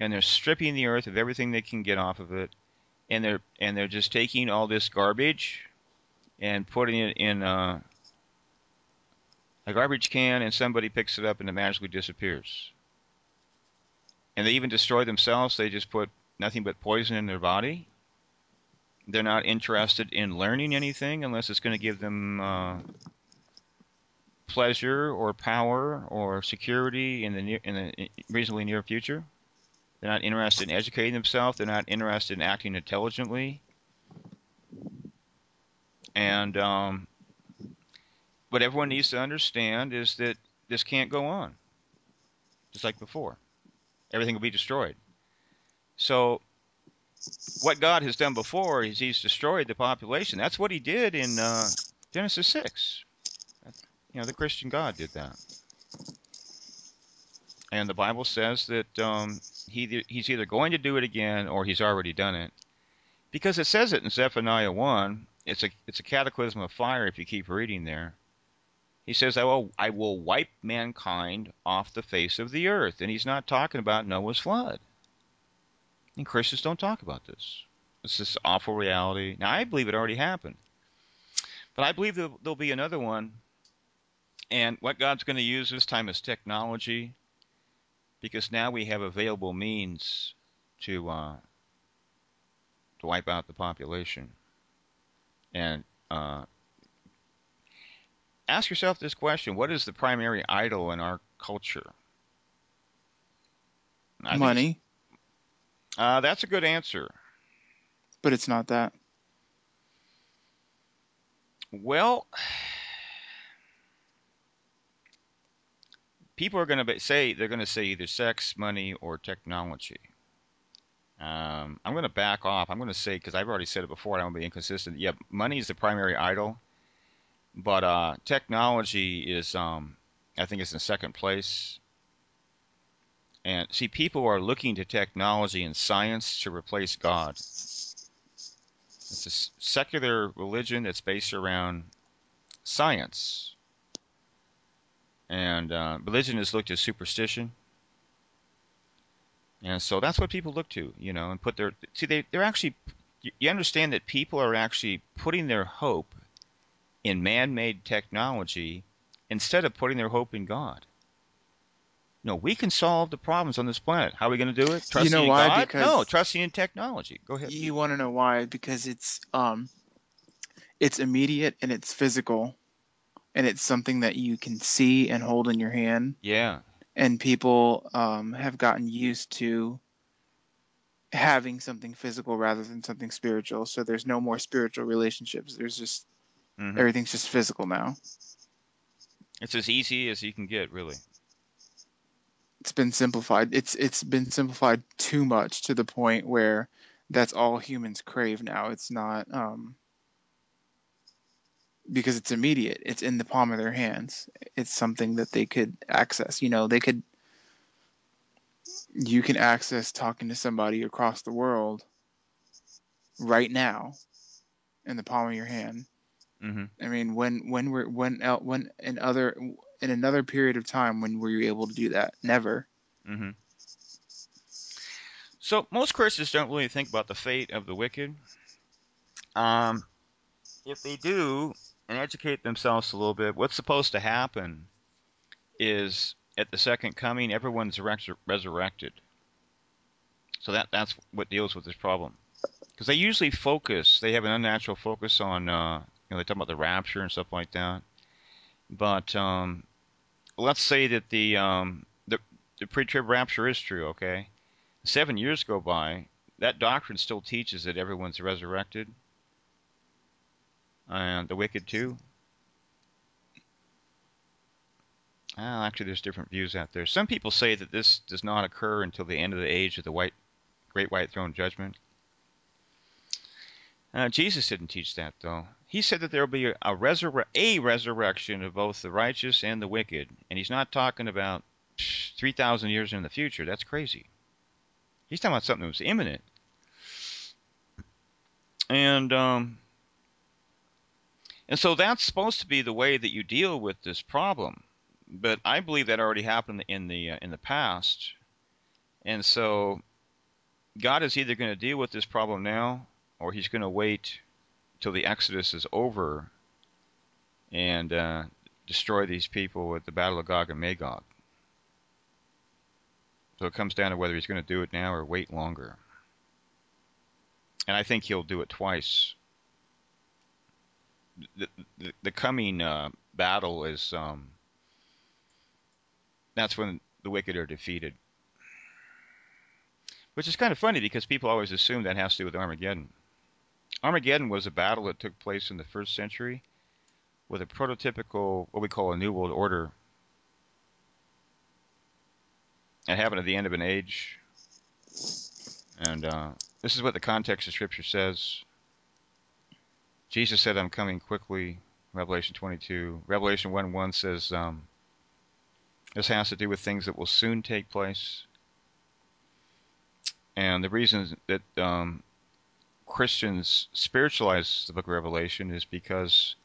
and they're stripping the earth of everything they can get off of it, and they're and they're just taking all this garbage and putting it in a, a garbage can, and somebody picks it up and it magically disappears. And they even destroy themselves. They just put nothing but poison in their body. They're not interested in learning anything unless it's going to give them uh, pleasure or power or security in the near, in the reasonably near future. They're not interested in educating themselves. They're not interested in acting intelligently. And um, what everyone needs to understand is that this can't go on, just like before. Everything will be destroyed. So what God has done before is He's destroyed the population. That's what He did in uh, Genesis six. You know, the Christian God did that, and the Bible says that um, he he's either going to do it again or he's already done it, because it says it in Zephaniah one. It's a it's a cataclysm of fire if you keep reading there. He says, I will, I will wipe mankind off the face of the earth. And he's not talking about Noah's flood. And Christians don't talk about this. It's this awful reality. Now, I believe it already happened. But I believe there'll, there'll be another one. And what God's going to use this time is technology. Because now we have available means to, uh, to wipe out the population. And uh, ask yourself this question what is the primary idol in our culture? Money. Uh, that's a good answer. But it's not that. Well, people are going to say they're going to say either sex, money, or technology. Um, I'm going to back off. I'm going to say because I've already said it before. I don't want to be inconsistent. Yeah, money is the primary idol, but uh, technology is, um, I think, it's in second place. And see, people are looking to technology and science to replace God. It's a secular religion that's based around science. And uh, religion is looked at superstition. And so that's what people look to, you know, and put their see they they're actually you understand that people are actually putting their hope in man-made technology instead of putting their hope in God. No, we can solve the problems on this planet. How are we going to do it? Trusting you know in why? God? Because no, trusting in technology. Go ahead. You want to know why? Because it's um, it's immediate and it's physical, and it's something that you can see and hold in your hand. Yeah. And people um, have gotten used to having something physical rather than something spiritual. So there's no more spiritual relationships. There's just Mhm. everything's just physical now. It's as easy as you can get, really. It's been simplified. It's it's been simplified too much to the point where that's all humans crave now. It's not um, because it's immediate. It's in the palm of their hands. It's something that they could access. You know, they could. You can access talking to somebody across the world right now in the palm of your hand. hmm I mean, when when we're when el- when in other in another period of time when were you able to do that? Never. hmm So most Christians don't really think about the fate of the wicked. Um, if they do and educate themselves a little bit, what's supposed to happen is at the second coming, everyone's resur- resurrected. So that that's what deals with this problem. Because they usually focus, they have an unnatural focus on, uh, you know, they talk about the rapture and stuff like that. But um, let's say that the um, the the pre-trib rapture is true, okay? Seven years go by, that doctrine still teaches that everyone's resurrected, and the wicked too. Well, actually, there's different views out there. Some people say that this does not occur until the end of the age of the white, great white throne judgment. Uh, Jesus didn't teach that, though. He said that there will be a, a, resurre- a resurrection of both the righteous and the wicked, and he's not talking about 3,000 years in the future. That's crazy. He's talking about something that was imminent. And um, and so that's supposed to be the way that you deal with this problem. But I believe that already happened in the uh, in the past. And so God is either going to deal with this problem now or he's going to wait till the Exodus is over and uh, destroy these people with the Battle of Gog and Magog. So it comes down to whether he's going to do it now or wait longer. And I think he'll do it twice. The, the, coming uh, battle is um, that's when the wicked are defeated. Which is kind of funny because people always assume that has to do with Armageddon. Armageddon was a battle that took place in the first century with a prototypical, what we call a New World Order. It happened at the end of an age. And uh, this is what the context of Scripture says. Jesus said, "I'm coming quickly." Revelation 22. Revelation 1 1 says um, this has to do with things that will soon take place. And the reason that um, Christians spiritualize the book of Revelation is because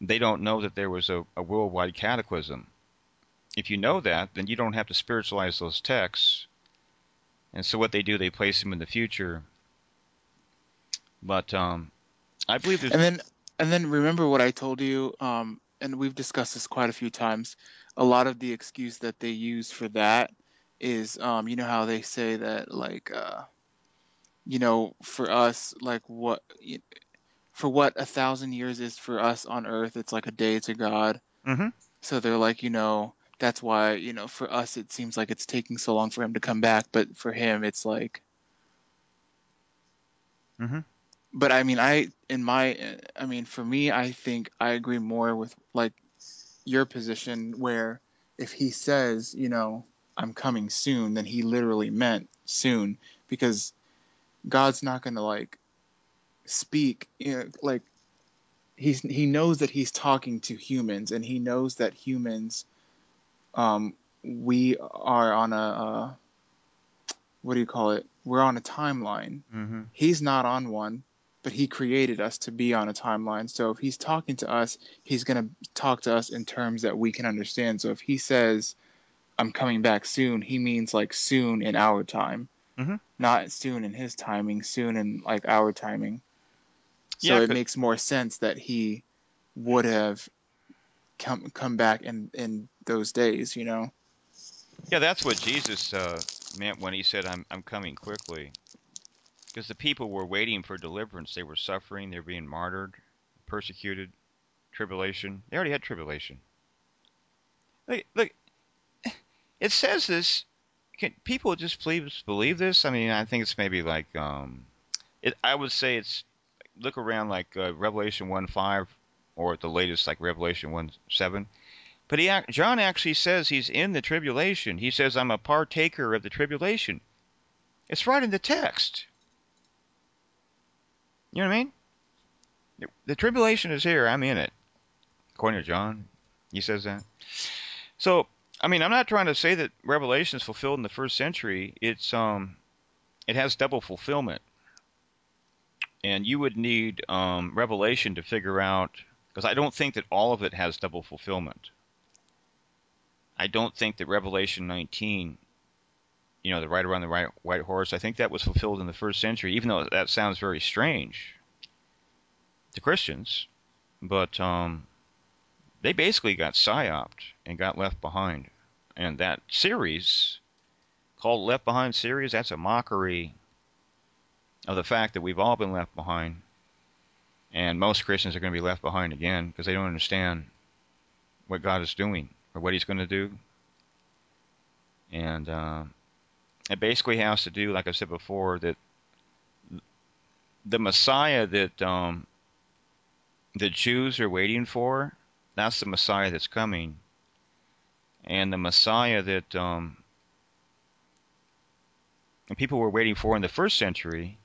they don't know that there was a, a worldwide cataclysm. If you know that, then you don't have to spiritualize those texts. And so what they do, they place them in the future. But um, I believe there's. And then and then remember what I told you, um, and we've discussed this quite a few times. A lot of the excuse that they use for that is, um, you know how they say that like, uh, you know, for us, like what for what a thousand years is for us on Earth, it's like a day to God. hmm So they're like, you know, that's why, you know, for us it seems like it's taking so long for him to come back, but for him it's like hmm but I mean, I in my I mean, for me, I think I agree more with like your position where if he says, you know, I'm coming soon, then he literally meant soon because God's not going to like speak, you know, like he's he knows that he's talking to humans and he knows that humans um we are on a uh, what do you call it? We're on a timeline. hmm He's not on one, but he created us to be on a timeline. So if he's talking to us, he's going to talk to us in terms that we can understand. So if he says, I'm coming back soon, he means like soon in our time, Mhm. not soon in his timing, soon in like our timing. So Yeah, it 'cause- makes more sense that he would have come come back in in those days, you know. Yeah, that's what Jesus uh, meant when he said, "I'm I'm coming quickly," because the people were waiting for deliverance. They were suffering. They were being martyred, persecuted, tribulation. They already had tribulation. Look, look. It says this. Can people just please believe this? I mean, I think it's maybe like um, it. I would say it's look around like uh, Revelation one five, or at the latest like Revelation one seven. But he, John actually says he's in the tribulation. He says, "I'm a partaker of the tribulation." It's right in the text. You know what I mean? The tribulation is here. I'm in it. According to John, he says that. So, I mean, I'm not trying to say that Revelation is fulfilled in the first century. It's um, it has double fulfillment, and you would need um, Revelation to figure out because I don't think that all of it has double fulfillment. I don't think that Revelation 19, you know, the rider on the right, white horse, I think that was fulfilled in the first century, even though that sounds very strange to Christians. But um, they basically got psyoped and got left behind. And that series, called Left Behind series, that's a mockery of the fact that we've all been left behind. And most Christians are going to be left behind again because they don't understand what God is doing or what He's going to do. And uh, it basically has to do, like I said before, that the Messiah that um, the Jews are waiting for, that's the Messiah that's coming. And the Messiah that um, and people were waiting for in the first century,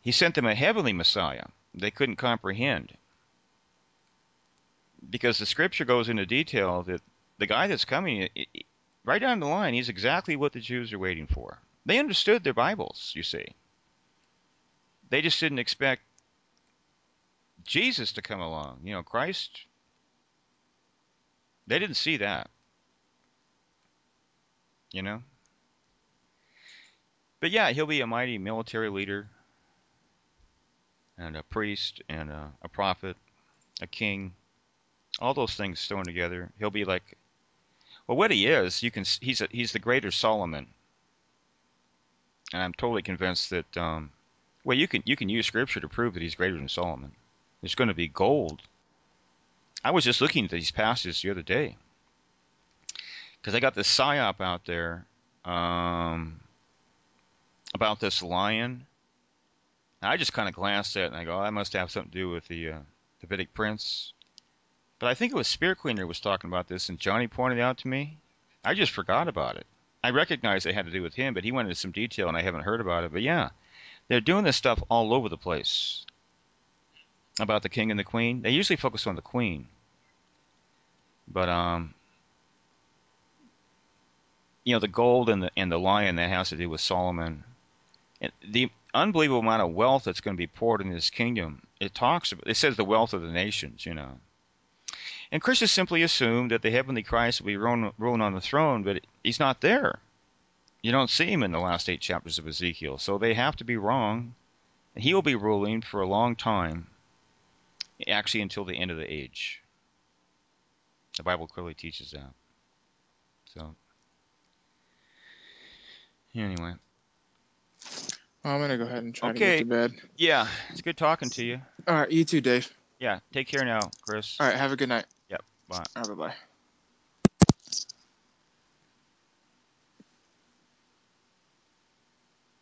he sent them a heavenly Messiah they couldn't comprehend. Because the scripture goes into detail that the guy that's coming, right down the line, he's exactly what the Jews are waiting for. They understood their Bibles, you see. They just didn't expect Jesus to come along. You know, Christ, they didn't see that. You know? But yeah, he'll be a mighty military leader and a priest and a, a prophet, a king, all those things thrown together. He'll be like, well, what he is, you can he's a, he's the greater Solomon, and I'm totally convinced that. Um, well, you can you can use scripture to prove that he's greater than Solomon. There's going to be gold. I was just looking at these passages the other day because I got this psyop out there um, about this lion. I just kind of glanced at it and I go, oh, that must have something to do with the uh, Davidic prince. But I think it was Spirit Cleaner was talking about this, and Johnny pointed it out to me. I just forgot about it. I recognized it had to do with him, but he went into some detail and I haven't heard about it. But yeah, they're doing this stuff all over the place about the king and the queen. They usually focus on the queen, but um, you know, the gold and the and the lion that has to do with Solomon. And the unbelievable amount of wealth that's going to be poured into this kingdom. It talks about, it says the wealth of the nations, you know. And Christians simply assume that the heavenly Christ will be ruling on the throne, but he's not there. You don't see him in the last eight chapters of Ezekiel, so they have to be wrong. He will be ruling for a long time, actually until the end of the age. The Bible clearly teaches that. So, anyway. Well, I'm gonna go ahead and try Okay. to get to bed. Yeah, it's good talking to you. All right, you too, Dave. Yeah, take care now, Chris. All right, have a good night. Bye. Right, bye bye.